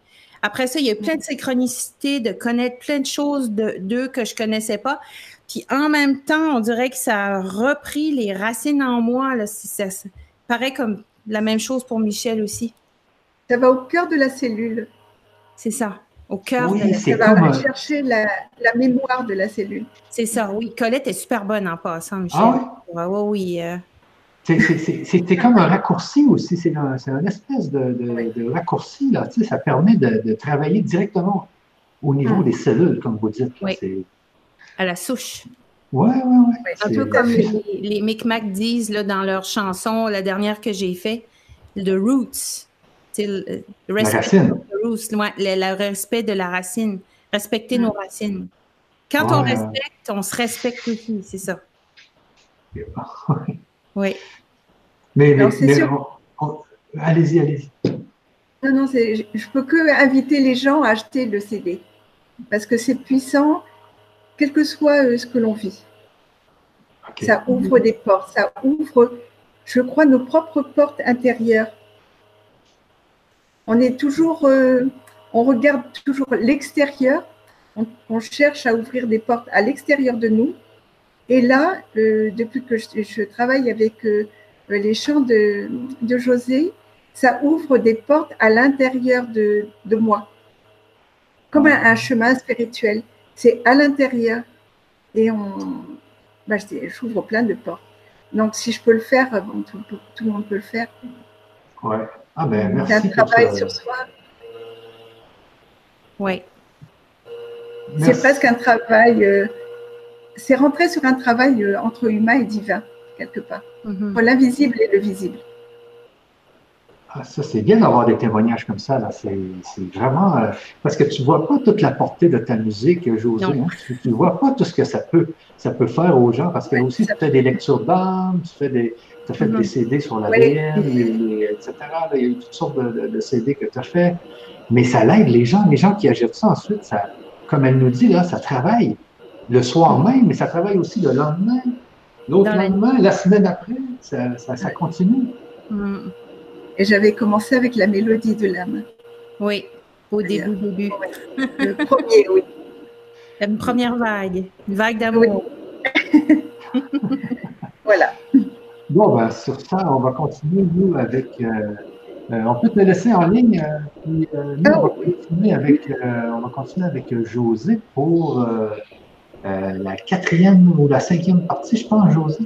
Après ça, il y a eu plein de synchronicité, de connaître plein de choses d'eux que je connaissais pas. Puis en même temps, on dirait que ça a repris les racines en moi. Là. Ça, ça paraît comme la même chose pour Michel aussi. Ça va au cœur de la cellule. C'est ça au cœur oui, de la Ça va chercher la, mémoire de la cellule. C'est ça, oui. Colette est super bonne en passant, Michel. Ah oui? oui, euh. C'est comme un raccourci aussi, c'est un, espèce de, raccourci, là, tu sais, ça permet de, travailler directement au niveau hmm. des cellules, comme vous dites. oui. À la souche. Oui, oui, oui. Un peu comme les, les Micmacs disent là, dans leur chanson, la dernière que j'ai faite, The Roots le, respect le, respect de la racine, respecter nos racines. Quand on respecte, on se respecte aussi, c'est ça. oui. Mais, mais, allez-y, allez-y. Non, non, je peux que inviter les gens à acheter le CD. parce que c'est puissant, quel que soit ce que l'on vit. Ça ouvre des portes, ça ouvre, je crois, nos propres portes intérieures. On est toujours, on regarde toujours l'extérieur, on, cherche à ouvrir des portes à l'extérieur de nous. Et là, depuis que je, travaille avec les chants de, de José, ça ouvre des portes à l'intérieur de, moi, comme un, chemin spirituel. C'est à l'intérieur et on, bah, j'ouvre plein de portes. Donc, si je peux le faire, tout, le monde peut le faire. Ouais. Ah ben, merci. C'est un travail sur soi. Oui. C'est presque un travail. Euh, c'est rentrer sur un travail euh, entre humain et divin, quelque part. Entre l'invisible et le visible. Ah, ça, c'est bien d'avoir des témoignages comme ça. Là. C'est, vraiment. Euh, parce que tu ne vois pas toute la portée de ta musique, José. Hein. Tu ne vois pas tout ce que ça peut, ça peut faire aux gens. Parce que aussi, tu fais des lectures d'âme, tu fais des, as fait des mm-hmm. CD sur la oui. etc. il y a eu toutes sortes de, CD que tu as fait. Mais ça l'aide les gens. Les gens qui achètent ça ensuite, ça, comme elle nous dit, là, ça travaille le soir mm-hmm. même, mais ça travaille aussi le lendemain, l'autre lendemain, la... semaine après. Ça, ça, continue. Mm. Et j'avais commencé avec la mélodie de l'âme. Oui, au début, début. Le premier, oui. Une première vague, une vague d'amour. voilà. Bon, ben, sur ça, on va continuer, nous, avec. Euh, euh, on peut te laisser en ligne, euh, puis nous, on, va ah continuer avec, on va continuer avec José pour la quatrième ou la cinquième partie, je pense, José.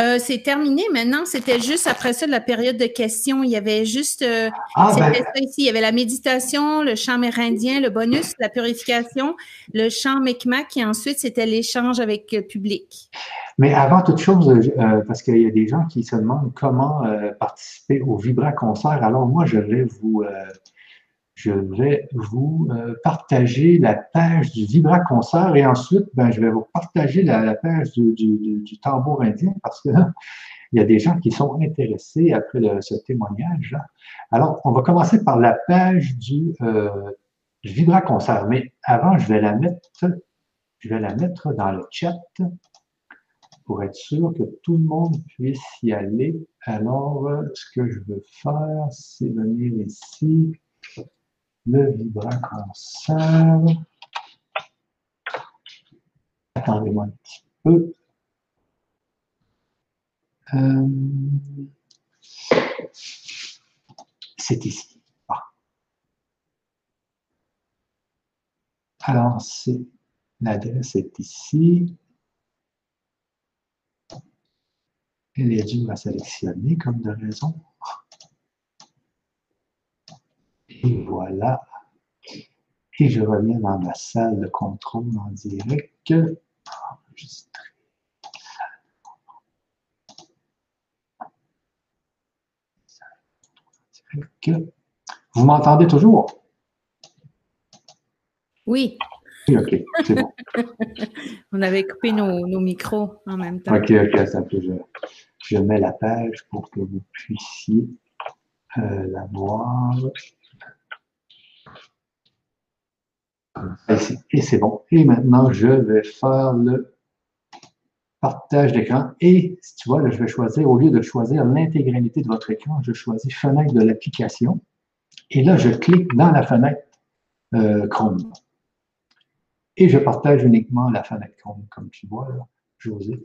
Euh, c'est terminé maintenant. C'était juste après ça de la période de questions. Il y avait juste. Euh, ah, ben. ça ici. Il y avait la méditation, le chant amérindien, le bonus, la purification, le chant Micmac et ensuite c'était l'échange avec le public. Mais avant toute chose, euh, parce qu'il y a des gens qui se demandent comment participer au Vibra Concert, alors moi je vais vous je vais vous euh, partager la page du Vibra Concert et ensuite, ben, je vais vous partager la, page du, tambour indien parce que il y a des gens qui sont intéressés après ce témoignage. Alors, on va commencer par la page du, euh, Vibra Concert, mais avant, je vais la mettre, je vais la mettre dans le chat pour être sûr que tout le monde puisse y aller. Alors, ce que je veux faire, c'est venir ici le vibra-concert. Attendez-moi un petit peu. Euh, c'est ici. Ah. Alors, c'est l'adresse est ici. Elle est due à sélectionner comme de raison. Et voilà. Et je reviens dans la salle de contrôle en direct. Enregistrer. Vous m'entendez toujours? Oui. OK, c'est bon. On avait coupé nos, micros en même temps. OK, OK, ça peut, je, je mets la page pour que vous puissiez euh, la voir. Et c'est bon. Et maintenant, je vais faire le partage d'écran. Et si tu vois, là, je vais choisir, au lieu de choisir l'intégralité de votre écran, je choisis fenêtre de l'application. Et là, je clique dans la fenêtre euh, Chrome. Et je partage uniquement la fenêtre Chrome, comme tu vois, là, José.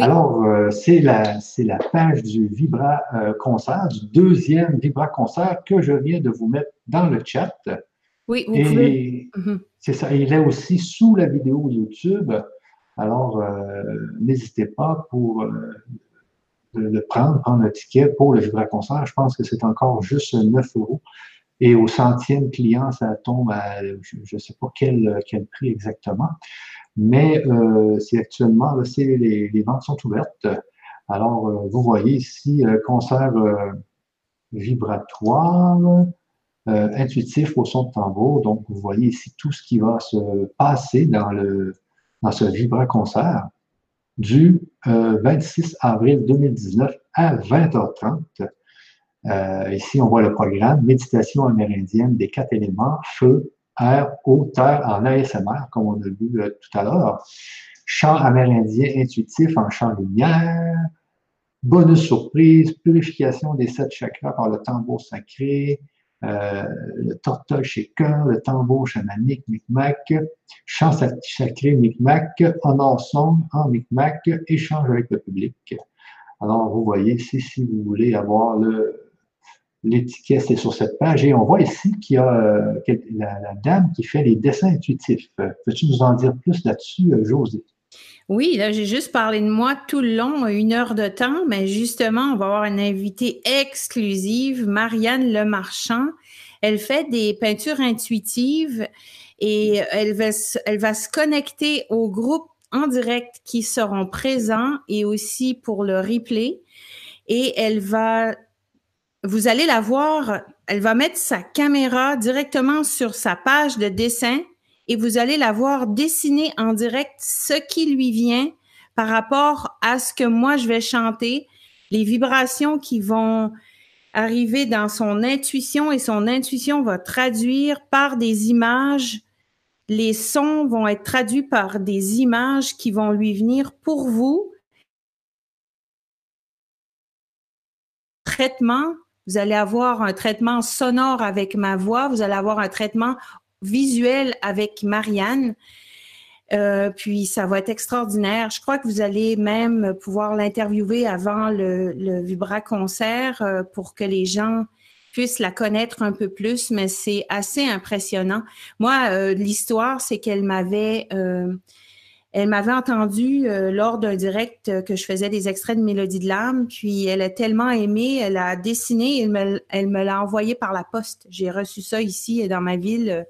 Alors, euh, c'est la, la page du Vibra euh, Concert, du deuxième Vibra Concert que je viens de vous mettre dans le chat. Oui, vous pouvez. Mhm. C'est ça. Il est aussi sous la vidéo YouTube. Alors, euh, n'hésitez pas pour euh, le prendre, prendre un ticket pour le Vibra Concert. Je pense que c'est encore juste 9 euros. Et au centième client, ça tombe à, je ne sais pas quel, quel prix exactement. Mais euh, c'est actuellement, là, les, les, ventes sont ouvertes. Alors, vous voyez ici, concert vibratoire. Euh, intuitif au son de tambour. Donc, vous voyez ici tout ce qui va se passer dans, le, dans ce Vibra concert du 26 euh, avril 2019 à 20h30. Euh, ici, on voit le programme Méditation amérindienne des quatre éléments, feu, air, eau, terre en ASMR, comme on a vu tout à l'heure. Chant amérindien intuitif en chant lumière. Bonus surprise, purification des sept chakras par le tambour sacré, le tortol shaker, le tambour chamanique Micmac, chant sacré Micmac, honor son en Micmac, échange avec le public. Alors, vous voyez ici, si vous voulez avoir l'étiquette, c'est sur cette page. Et on voit ici qu'il y a euh, la, dame qui fait les dessins intuitifs. Peux-tu nous en dire plus là-dessus, euh, José? Oui, là, j'ai juste parlé de moi tout le long, une heure de temps, mais justement, on va avoir une invitée exclusive, Marianne Lemarchand. Elle fait des peintures intuitives et elle va, se connecter au groupe en direct qui seront présents et aussi pour le replay. Et elle va, vous allez la voir, elle va mettre sa caméra directement sur sa page de dessin et vous allez la voir dessiner en direct ce qui lui vient par rapport à ce que moi je vais chanter, les vibrations qui vont arriver dans son intuition et son intuition va traduire par des images. Les sons vont être traduits par des images qui vont lui venir pour vous. Traitement, vous allez avoir un traitement sonore avec ma voix, vous allez avoir un traitement visuel avec Marianne. Euh, puis ça va être extraordinaire. Je crois que vous allez même pouvoir l'interviewer avant le, Vibra concert euh, pour que les gens puissent la connaître un peu plus, mais c'est assez impressionnant. Moi, euh, l'histoire, c'est qu'elle m'avait elle m'avait entendu lors d'un direct que je faisais des extraits de Mélodie de l'âme, puis elle a tellement aimé, elle a dessiné, elle me, elle me l'a envoyé par la poste. J'ai reçu ça ici dans ma ville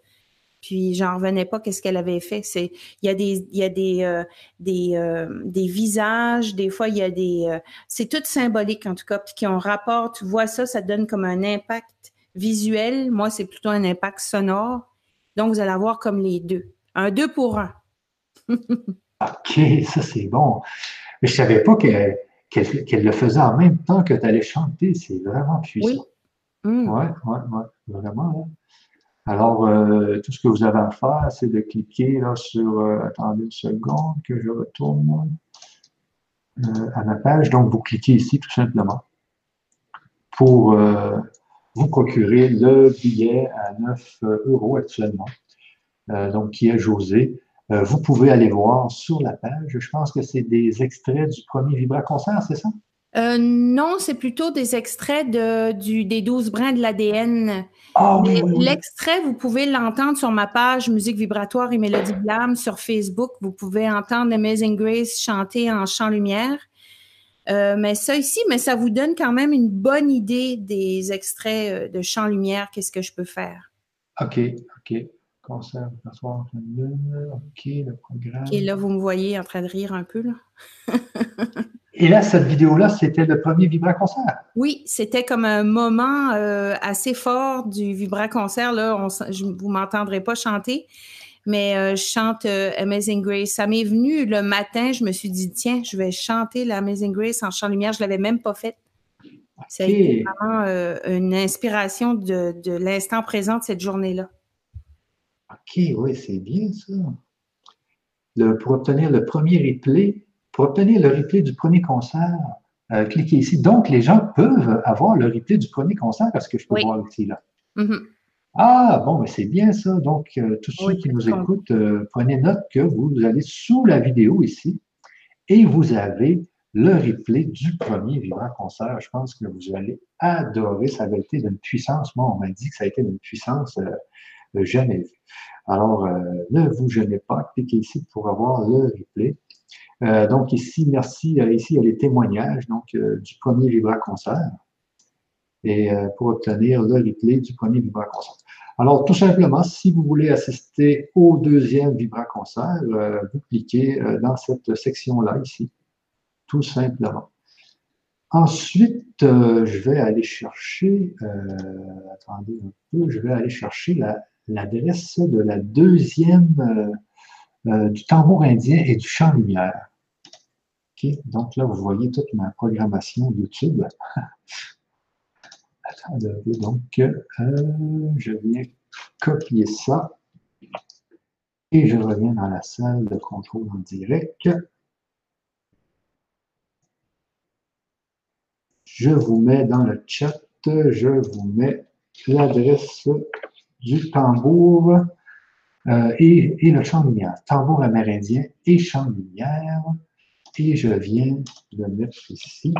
puis j'en revenais pas qu'est-ce qu'elle avait fait. C'est il y a des il y a des euh, des, euh, des visages, des fois il y a des euh, c'est tout symbolique en tout cas puis qui ont rapport, tu vois ça, ça donne comme un impact visuel, moi c'est plutôt un impact sonore. Donc vous allez avoir comme les deux, un deux pour un. OK, ça c'est bon. Mais je savais pas qu'elle le faisait en même temps que tu allais chanter, c'est vraiment puissant. Oui. Mmh. Ouais, ouais, ouais, vraiment. Alors, euh, tout ce que vous avez à faire, c'est de cliquer là, sur, euh, attendez une seconde, que je retourne euh, à ma page. Donc, vous cliquez ici tout simplement pour vous procurer le billet à 9 euros actuellement, donc qui est José. vous pouvez aller voir sur la page, je pense que c'est des extraits du premier Vibra Concert, c'est ça? Euh, non, c'est plutôt des extraits de, du, des 12 brins de l'ADN. Ah l'extrait, vous pouvez l'entendre sur ma page Musique vibratoire et mélodie de l'âme sur Facebook. Vous pouvez entendre Amazing Grace chanter en chant lumière. Euh, mais ça ici, mais ça vous donne quand même une bonne idée des extraits euh, de chant lumière. Qu'est-ce que je peux faire? OK, OK. Concert, OK, le programme. Et là, vous me voyez en train de rire un peu, là. Et là, cette vidéo-là, c'était le premier Vibra Concert. Oui, c'était comme un moment euh, assez fort du Vibra Concert. Là, on, je, vous m'entendrez pas chanter, mais euh, je chante euh, Amazing Grace. Ça m'est venu le matin. Je me suis dit, tiens, je vais chanter l'Amazing Grace en chant lumière. Je l'avais même pas fait. Ça a été vraiment une inspiration de, de l'instant présent de cette journée-là. OK, oui, c'est bien ça. Le, pour obtenir le premier replay, pour obtenir le replay du premier concert, euh, cliquez ici. Donc, les gens peuvent avoir le replay du premier concert parce que je peux voir ici là. Mm-hmm. Ah, bon, mais c'est bien ça. Donc, euh, tous ceux qui nous écoutent, euh, prenez note que vous allez sous la vidéo ici et vous avez le replay du premier Vivant Concert. Je pense que vous allez adorer. Ça avait été d'une puissance. Moi, on m'a dit que ça a été d'une puissance jamais vue. Alors, ne vous gênez pas. Cliquez ici pour avoir le replay. Euh, donc ici, merci, euh, ici il y a les témoignages donc, euh, du premier Vibra Concert et pour obtenir le replay du premier Vibra Concert. Alors, tout simplement, si vous voulez assister au deuxième Vibra Concert, vous cliquez dans cette section-là, ici, tout simplement. Ensuite, je vais aller chercher, attendez un peu, je vais aller chercher l'adresse de la deuxième euh, du tambour indien et du chant lumière. Donc là, vous voyez toute ma programmation YouTube. Attendez, donc, euh, je viens copier ça Et je reviens dans la salle de contrôle en direct. Je vous mets dans le chat, je vous mets l'adresse du tambour euh, et, le champ de lumière. Tambour amérindien et champ de lumière. Et je viens de mettre ici.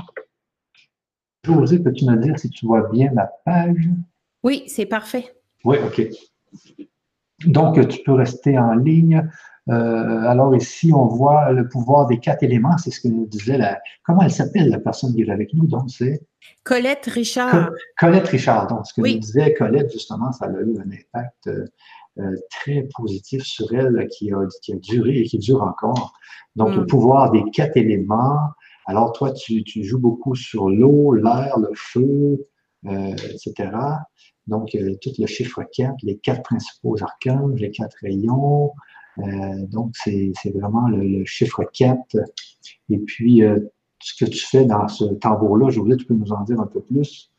José, peux-tu me dire si tu vois bien la page? Oui, c'est parfait. Oui, OK. Donc, tu peux rester en ligne. Euh, alors ici, on voit le pouvoir des quatre éléments. C'est ce que nous disait la... Comment elle s'appelle, la personne qui est avec nous? Donc, c'est... Colette Richard. Colette Richard. Donc, ce que nous disait Colette, justement, ça a eu un impact euh, très positif sur elle qui a, qui a duré et qui dure encore. Donc, le mm. pouvoir des quatre éléments. Alors, toi, tu, tu joues beaucoup sur l'eau, l'air, le feu, euh, etc. Donc, euh, tout le chiffre 4, les quatre principaux arcanes, les quatre rayons. Euh, donc, c'est vraiment le, chiffre 4. Et puis, euh, ce que tu fais dans ce tambour-là, je voulais, tu peux nous en dire un peu plus?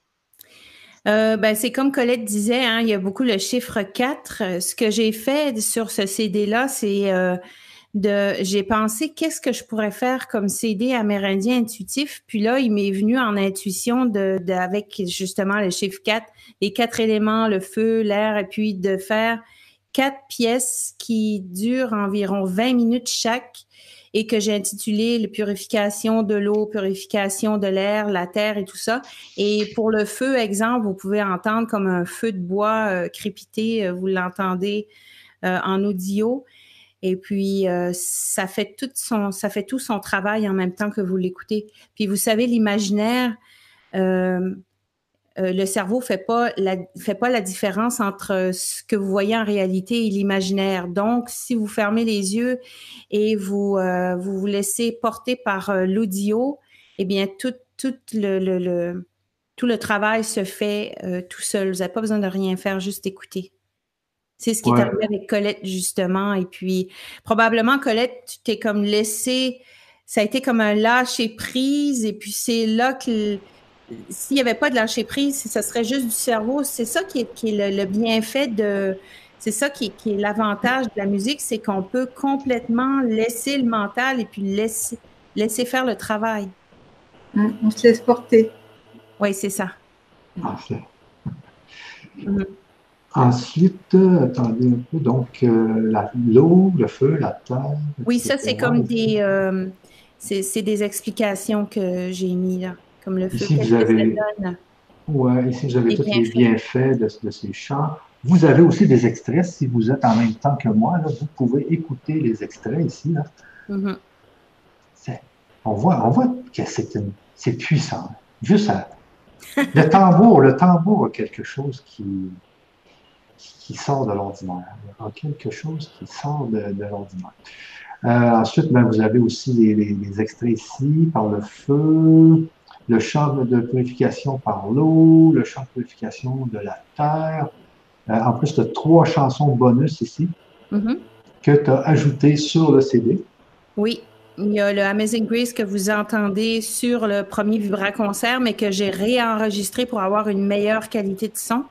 Ben, c'est comme Colette disait, hein, il y a beaucoup le chiffre 4. Ce que j'ai fait sur ce CD-là, c'est j'ai pensé qu'est-ce que je pourrais faire comme CD amérindien intuitif. Puis là, il m'est venu en intuition de, avec justement le chiffre 4, les quatre éléments, le feu, l'air, et puis de faire quatre pièces qui durent environ 20 minutes chaque et que j'ai intitulé le purification de l'eau, purification de l'air, la terre et tout ça. Et pour le feu, exemple, vous pouvez entendre comme un feu de bois euh, crépiter, euh, vous l'entendez euh, en audio. Et puis, euh, ça fait tout son, ça fait tout son travail en même temps que vous l'écoutez. Puis, vous savez, l'imaginaire, euh, euh, le cerveau fait pas la, fait pas la différence entre ce que vous voyez en réalité et l'imaginaire. Donc, si vous fermez les yeux et vous vous, vous laissez porter par l'audio, eh bien, tout, tout le, le, le, tout le travail se fait tout seul. Vous n'avez pas besoin de rien faire, juste écouter. C'est ce qui est arrivé avec Colette, justement. Et puis, probablement, Colette, tu t'es comme laissé, ça a été comme un lâcher prise. Et puis, c'est là que, s'il n'y avait pas de lâcher prise, ça serait juste du cerveau. C'est ça qui est, qui est le, bienfait de, c'est ça qui est, est l'avantage de la musique, c'est qu'on peut complètement laisser le mental et puis laisser, laisser faire le travail. Hein, on se laisse porter. Oui, c'est ça. Parfait. Mm-hmm. Ensuite, attendez un peu, donc euh, l'eau, le feu, la terre. Oui, ça, c'est comme des, euh, c'est des explications que j'ai mis là, comme le feu. Ici, vous avez, ouais, ici, vous avez tous les bienfaits de, de, ces chants. Vous avez aussi des extraits, si vous êtes en même temps que moi, là, vous pouvez écouter les extraits ici. Là. Mm-hmm. on, voit, on voit que c'est puissant. Juste ça. le tambour, le tambour a quelque chose qui, qui sort de l'ordinaire. Quelque chose qui sort de, l'ordinaire. Euh, ensuite, ben, vous avez aussi les, extraits ici par le feu, le champ de purification par l'eau, le champ de purification de la terre. Euh, en plus, tu as trois chansons bonus ici mm-hmm. que tu as ajoutées sur le CD. Oui. Il y a le Amazing Grace que vous entendez sur le premier Vibra Concert, mais que j'ai réenregistré pour avoir une meilleure qualité de son.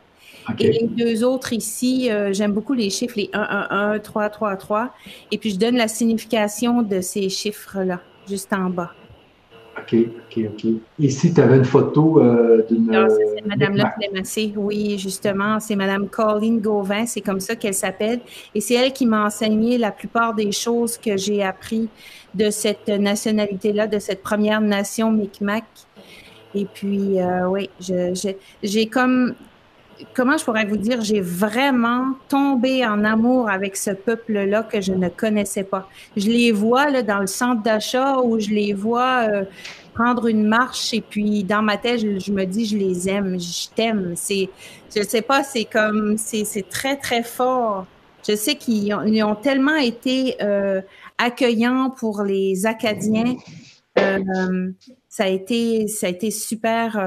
Et les deux autres ici, euh, j'aime beaucoup les chiffres, les 1, 1, 1, 3, 3, 3. Et puis, je donne la signification de ces chiffres-là, juste en bas. OK, OK, OK. Ici, tu avais une photo euh, d'une. Ah, c'est Madame Lemassé. Oui, justement, c'est Madame Colleen Gauvin, c'est comme ça qu'elle s'appelle. Et c'est elle qui m'a enseigné la plupart des choses que j'ai appris de cette nationalité-là, de cette première nation Micmac. Et puis, euh, oui, j'ai comme comment je pourrais vous dire, j'ai vraiment tombé en amour avec ce peuple-là que je ne connaissais pas. Je les vois là, dans le centre d'achat où je les vois euh, prendre une marche et puis dans ma tête, je, me dis, je les aime, je t'aime. C'est, je sais pas, c'est comme, c'est très, très fort. Je sais qu'ils ont, tellement été euh, accueillants pour les Acadiens. Euh, ça a été, ça a été super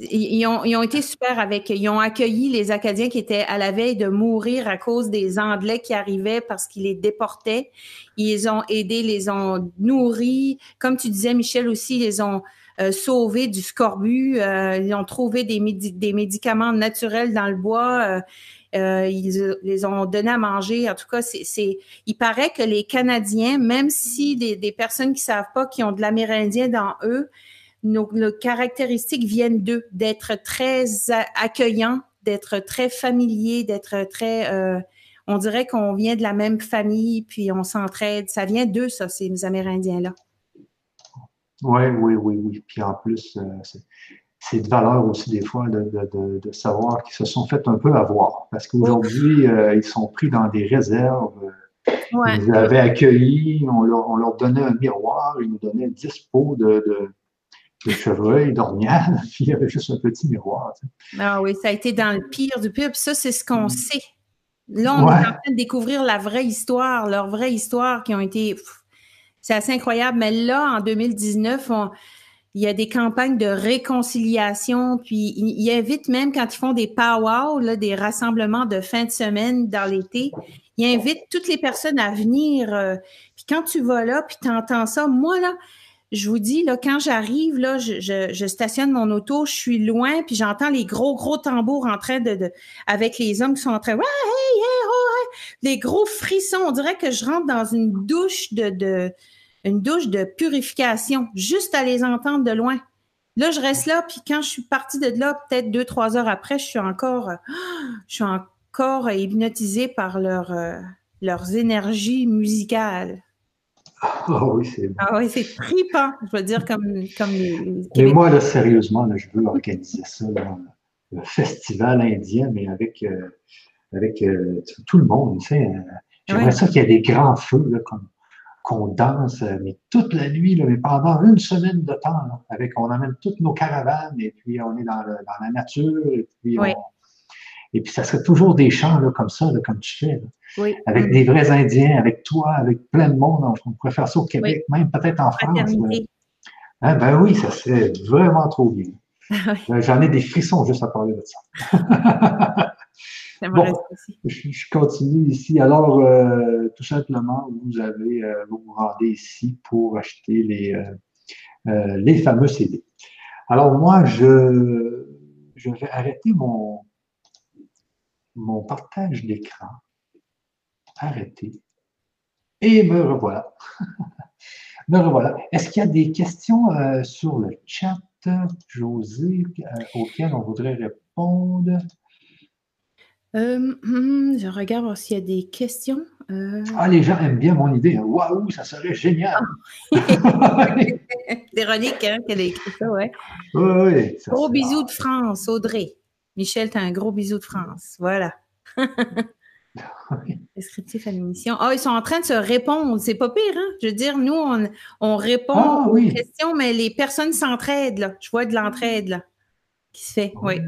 ils ont, été super avec. Ils ont accueilli les Acadiens qui étaient à la veille de mourir à cause des Anglais qui arrivaient parce qu'ils les déportaient. Ils ont aidés, les ont nourris. Comme tu disais, Michel aussi, ils ont sauvé du scorbut. ils ont trouvé des, médicaments naturels dans le bois. Euh, ils les ont donné à manger. En tout cas, c'est, il paraît que les Canadiens, même si des, des personnes qui savent pas qui ont de l'amérindien dans eux, nos, caractéristiques viennent d'eux, d'être très accueillants, d'être très familiers, d'être très euh, on dirait qu'on vient de la même famille, puis on s'entraide. Ça vient d'eux, ça, ces Amérindiens-là. Oui, oui, oui, oui. Puis en plus, euh, c'est de valeur aussi des fois de, de, savoir qu'ils se sont fait un peu avoir. Parce qu'aujourd'hui, euh, ils sont pris dans des réserves. Ils nous avaient accueillis, on leur, on leur, donnait un miroir, ils nous donnaient 10 pots de, de chevreuil, d'ornial, puis il y avait juste un petit miroir. Ah oui, ça a été dans le pire du pire. Puis ça, c'est ce qu'on mm. sait. Là, on est en train de découvrir la vraie histoire, leur vraie histoire qui ont été. C'est assez incroyable. Mais là, en 2019, on, il y a des campagnes de réconciliation, puis ils, invitent même quand ils font des powwows, là, des rassemblements de fin de semaine dans l'été, ils invitent toutes les personnes à venir. Euh, puis quand tu vas là, puis tu entends ça, moi là, je vous dis, là, quand j'arrive, là, je, je, stationne mon auto, je suis loin, puis j'entends les gros, gros tambours en train de, de, avec les hommes qui sont en train, ouais, hey, oh, les gros frissons. On dirait que je rentre dans une douche de, de, une douche de purification, juste à les entendre de loin. Là, je reste là, puis quand je suis partie de là, peut-être deux, trois heures après, je suis encore, je suis encore hypnotisée par leur, euh, leurs énergies musicales. Ah oui, c'est Ah oui, trippant, je veux dire, comme, comme Mais moi, là, sérieusement, je veux organiser ça, le festival indien, mais avec, euh, avec euh, tout le monde, tu sais. J'aimerais ça qu'il y ait des grands feux, là, comme qu'on danse, euh, mais toute la nuit, mais pendant une semaine de temps, avec, on amène toutes nos caravanes et puis on est dans, la nature et puis, et puis ça serait toujours des chants comme ça, comme tu fais, avec des vrais Indiens, avec toi, avec plein de monde. On pourrait faire ça au Québec, même peut-être en France. Ah, ben oui, ça serait vraiment trop bien. Euh, j'en ai des frissons juste à parler de ça. Bon, je, continue ici. Alors, euh, tout simplement, vous avez, euh, vous vous rendez ici pour acheter les, euh, les fameux CD. Alors, moi, je, je vais arrêter mon, mon partage d'écran. Arrêter. Et me revoilà. me revoilà. Est-ce qu'il y a des questions sur le chat, José, auxquelles on voudrait répondre? Euh, hum, je regarde s'il y a des questions. Euh. Ah, les gens aiment bien mon idée. Waouh, ça serait génial. Ah. Véronique, hein, qui a écrit ça, ouais. Oui, Gros bisous de France, Audrey. Michel, tu as un gros bisou de France. Voilà. Descriptif à l'émission. Ah, ils sont en train de se répondre. C'est pas pire, hein? Je veux dire, nous, on, répond ah, aux questions, mais les personnes s'entraident, Je vois de l'entraide, là, qui se fait. Oui.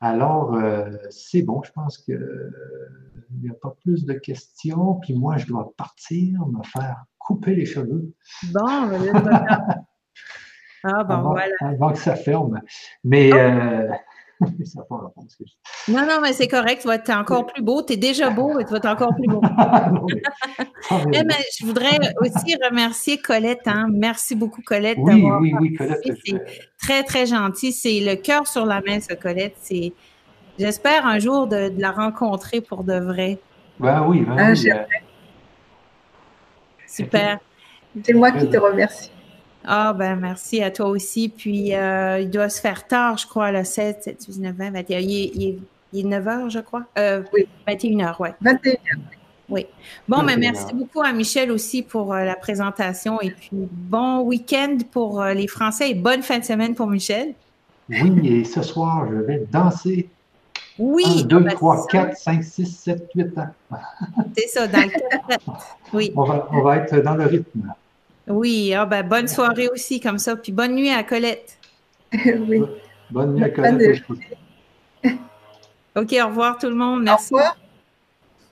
Alors, euh, c'est bon, je pense qu'il n'y a pas plus de questions. Puis moi, je dois partir, me faire couper les cheveux. Bon, ben, Ah, bon, voilà. Avant que ça ferme. Mais oh! euh, ça Non, non, mais c'est correct. Tu vas être encore plus beau. Tu es déjà beau et tu vas être encore plus beau. Eh, mais, je voudrais aussi remercier Colette. Hein. Merci beaucoup, Colette. Oui, oui, oui, Colette. C'est très, très gentil. C'est le cœur sur la main, ce Colette. C'est... J'espère un jour de, la rencontrer pour de vrai. Ben oui, ben ah, oui. Euh. Super. C'est moi qui te remercie. Ah, ben merci à toi aussi. Puis, euh, il doit se faire tard, je crois, le 7, 7, 19, 20, 21. Il est, 9 h, je crois. Euh, oui. 21 h, oui. 21 h. Oui. Bon, mais merci beaucoup à Michel aussi pour euh, la présentation et puis bon week-end pour les Français et bonne fin de semaine pour Michel. Oui, et ce soir, je vais danser. Oui. 1, 2, 3, 4, 5, 6, 7, 8 ans. C'est ça, dans le Oui. On va, on va être dans le rythme. Oui, ah ben, bonne soirée aussi, comme ça. Puis bonne nuit à Colette. oui. Bonne nuit à Colette. OK, au revoir tout le monde. Merci. Au revoir.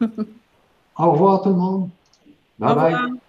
au revoir tout le monde. Bye bye.